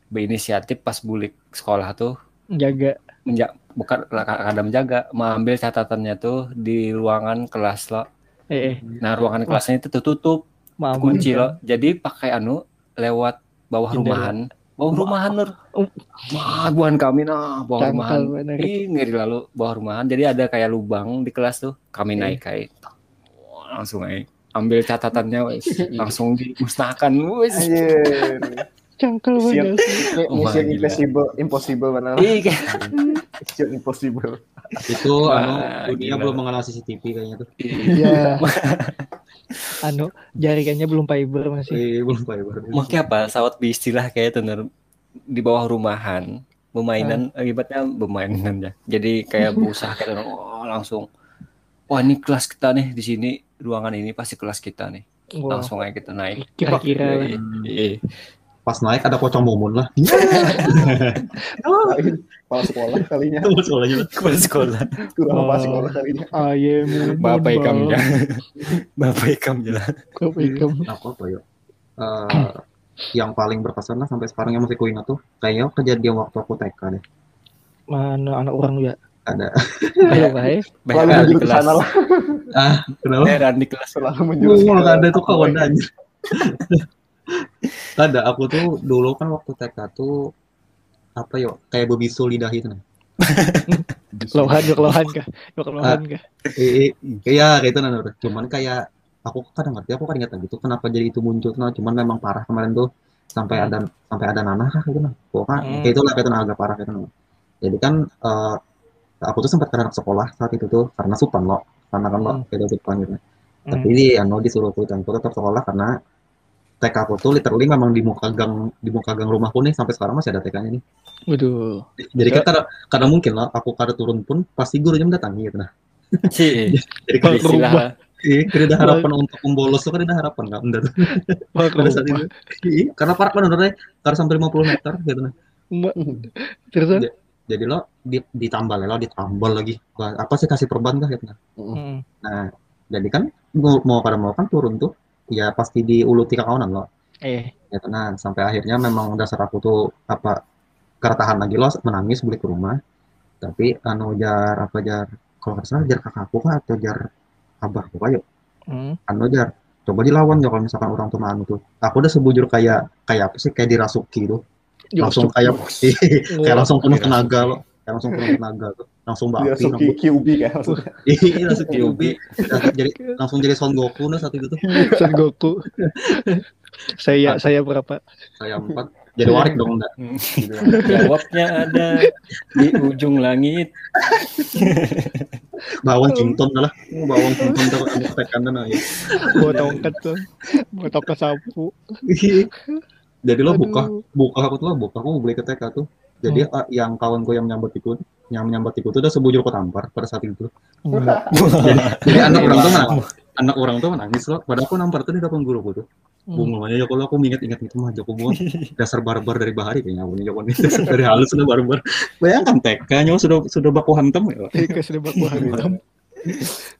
berinisiatif pas bulik sekolah tuh Jaga. menja bukan kadang menjaga mengambil catatannya tuh di ruangan kelas lo Eh, eh. nah ruangan kelasnya itu tutup kunci lo jadi pakai anu lewat bawah Jendela. rumahan bawah rumahan nur Um. wah buan kami nah bawah rumahan. Ih, ngeri lalu bawah rumahan jadi ada kayak lubang di kelas tuh kami Iya. naik kayak langsung aja ambil catatannya wes langsung dimusnahkan wes Mission, banget. Oh, mission impossible, impossible benar. Ih, kayak- Mission impossible. itu anu dunia belum mengenal CCTV kayaknya tuh Iya. anu jaringannya belum fiber masih. eh, belum baru makanya apa sawat istilah kayak Nur. di bawah rumahan permainan Ah. akibatnya permainan ya jadi kayak berusaha kayak oh, langsung wah ini kelas kita nih di sini ruangan ini pasti kelas kita nih Wah, langsung aja kita naik kira-kira. Iya, iya. Pas naik ada pocong mumun lah Kepala sekolah kalinya. Sekolahnya lah. kepala sekolah Kurang apa Oh. sekolah kalinya. Ayam. bapak ikam ya bapak ikam jalan Bapak ikam. apa apa ya Eh, yang paling berkesan lah sampai sekarang yang masih kuingat tuh kayaknya kejadian waktu aku TK deh Mana anak orang juga. ada Ayo baik. di menjurus ke kelas sana lah. ah kenapa heran di kelas Selalu menjurus. Oh, ke- ada tuh kawan aja. Ada, aku tuh dulu kan waktu TK tuh apa yo kayak bebisu lidah itu nah. Lohan, yuk lohan kah? Yuk lohan kah? Iya kayak itu nah. Nur. Cuman kayak aku kadang ngerti, aku kadang ingat gitu kenapa jadi itu muncul nah. Cuman memang parah kemarin tuh sampai ada sampai ada nanah kah gitu nah. Pokoknya Hmm. kayak itu lah kayak itu nah, agak parah kayak itu nah. Jadi kan eh, aku tuh sempat kena anak sekolah saat itu tuh karena supan lo, karena kan lo Hmm. kayak itu supan gitu. Hmm. Tapi di anu disuruh aku aku tetap sekolah karena TK aku tuh literally memang di muka gang di muka gang rumahku nih sampai sekarang masih ada TK-nya nih. Waduh. Jadi kan kadang, kadang mungkin lah aku kada turun pun pasti gurunya mendatangi gitu nah. sih Jadi kan istilah iya, kada ada harapan untuk membolos tuh kada ada harapan nggak Wah, pada saat itu. Iya, karena parah kan benernya karena sampai 50 meter gitu nah. Terus? Iya. Jadi lo di, ditambal ya lo ditambal lagi. Apa sih kasih perban kah gitu nah. Nah, jadi kan mau, mau pada mau kan turun tuh ya pasti diuluti ke kawanan lo. Eh, ya tenang. Sampai akhirnya memang dasar aku tuh apa karena tahan lagi. Lo menangis balik ke rumah. Tapi anu jar apa jar kalau nggak salah jar kakakku kah atau jar abahku kah yuk? Hmm. anu jar coba dilawan ya kalau misalkan orang tuh anu tuh. Aku udah sebujur kayak kayak apa sih kayak dirasuki tuh. Langsung kayak kayak langsung penuh tenaga lo kayak langsung penuh tenaga tuh langsung Dia bapi langsung rambut QB kan iya langsung QB Langsung jadi langsung jadi Son Goku nah saat itu tuh Son Goku. saya saya berapa? saya empat. Jadi warik dong enggak Jawabnya ada di ujung langit. bawang cinton lah. Bawang cinton terus ada tekan dan ya Bawa tongkat tuh. Bawa tongkat sapu. jadi lo buka. Buka aku tuh buka aku beli ke TK tuh. Jadi ah, yang kawanku yang menyambat ikut yang menyambat ikut itu udah sebujur kok tampar pada saat itu. Jadi, jadi anak orang tuh anak orang tuh nangis loh. Padahal aku nampar tuh di depan guruku tuh. Bunga aja ya kalau aku inget-inget itu mah Joko gua dasar barbar dari bahari kayaknya aku nih Joko nih dasar dari halus sudah barbar. Bayangkan TK nya sudah sudah baku hantam ya. Eka sudah baku hantam.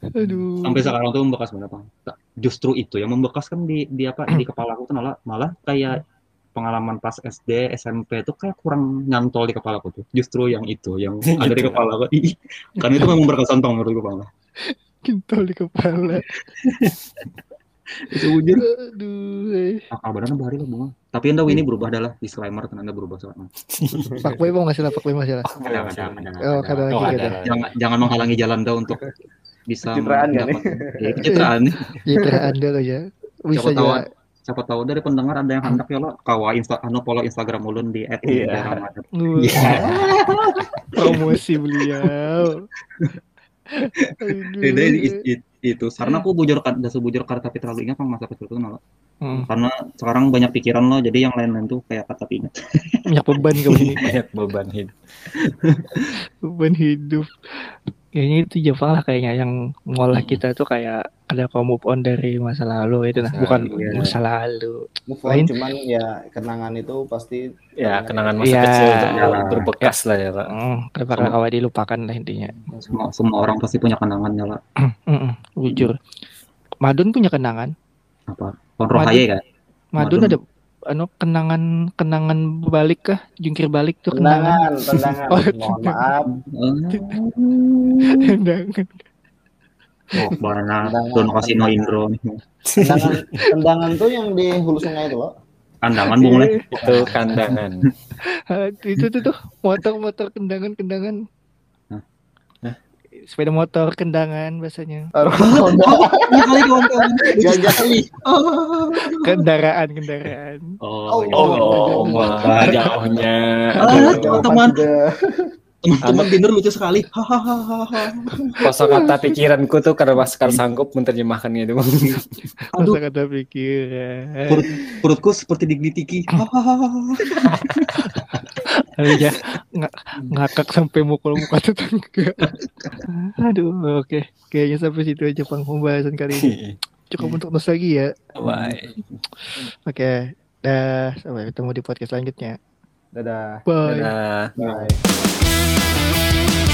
Aduh. sampai sekarang tuh membekas banget Bang. Justru itu yang membekas kan di di apa di kepala aku tuh malah malah kayak pengalaman pas SD SMP tuh kayak kurang nyantol di kepala aku tuh justru yang itu yang ada di Gitu. kepala aku karena itu memang berkesan banget menurut gue Bang. Kintol di kepala. itu jujur Aduh. eh. akal badan bahari lah bunga tapi anda ini berubah adalah disclaimer kan anda berubah soalnya Pak Boy mau ngasih lah, Pak Boy masih lah. Oh, jangan. kada lagi Oh, kada. ada. jangan jangan menghalangi jalan anda untuk bisa Pencitraan kan, ya, pencitraan Anda loh ya. Bisa Siapa tahu juga. Siapa tahu dari pendengar ada yang hendak ya lo kawa insta anu follow instagram ulun di Iya. @ramadan Wah, Iya. Promosi beliau. Jadi i- i- itu karena aku bujur kan dasar bujur karena tapi terlalu ingat masa kecil itu nala. Hmm, Karena sekarang banyak pikiran lo jadi yang lain-lain tuh kayak kata ingat. banyak beban kamu ini. Banyak beban hidup. Beban hidup. Kayaknya itu Jepang lah kayaknya yang ngolah kita tuh kayak ada kau move on dari masa lalu itu nah bukan lalu, iya. masa lalu. Move on, Lain. cuman ya kenangan itu pasti Ya, kenangan masa Iya. kecil untuk Ya. berbekas lah ya, Pak. Hmm, Sama. kau dilupakan lah intinya. Semua, semua orang pasti punya kenangan ya lah. Jujur. Madun punya kenangan. Apa? Kon Rohaye kan? Madun, Madun. ada anu kenangan kenangan balik kah? Jungkir balik tuh kenangan. tendangan, tendangan. Oh, Mohon maaf. Kenangan. Oh, barana Tendangan. Dono Kasino Indro. Tendangan, tendangan tuh yang di hulu sungai itu loh. Kandangan bung le. Itu kandangan. Itu tuh tuh motor-motor kendangan-kendangan. Hah? Sepeda motor kendangan bahasanya. Honda, Ya kali kawan-kawan. gagali. Kendaraan, kendaraan. Oh, iya. Oh, mah jauhnya. Ah, Aduh, teman-teman. Tinder lucu sekali. Hahaha. Kosakata pikiranku tuh karena sekarang sanggup menerjemahkannya itu. Aduh. Masa kata pikiran. Perut, perutku seperti dignitiki. Hahaha. Aduh, ya, ng- ngakak sampai mukul muka tetangga. Aduh, oke. Kayaknya sampai situ aja pang pembahasan kali ini. Cukup untuk nostalgia. Bye. Oke. Dah, sampai ketemu di podcast selanjutnya. Dadah. Bye. Dadah. Bye. Bye.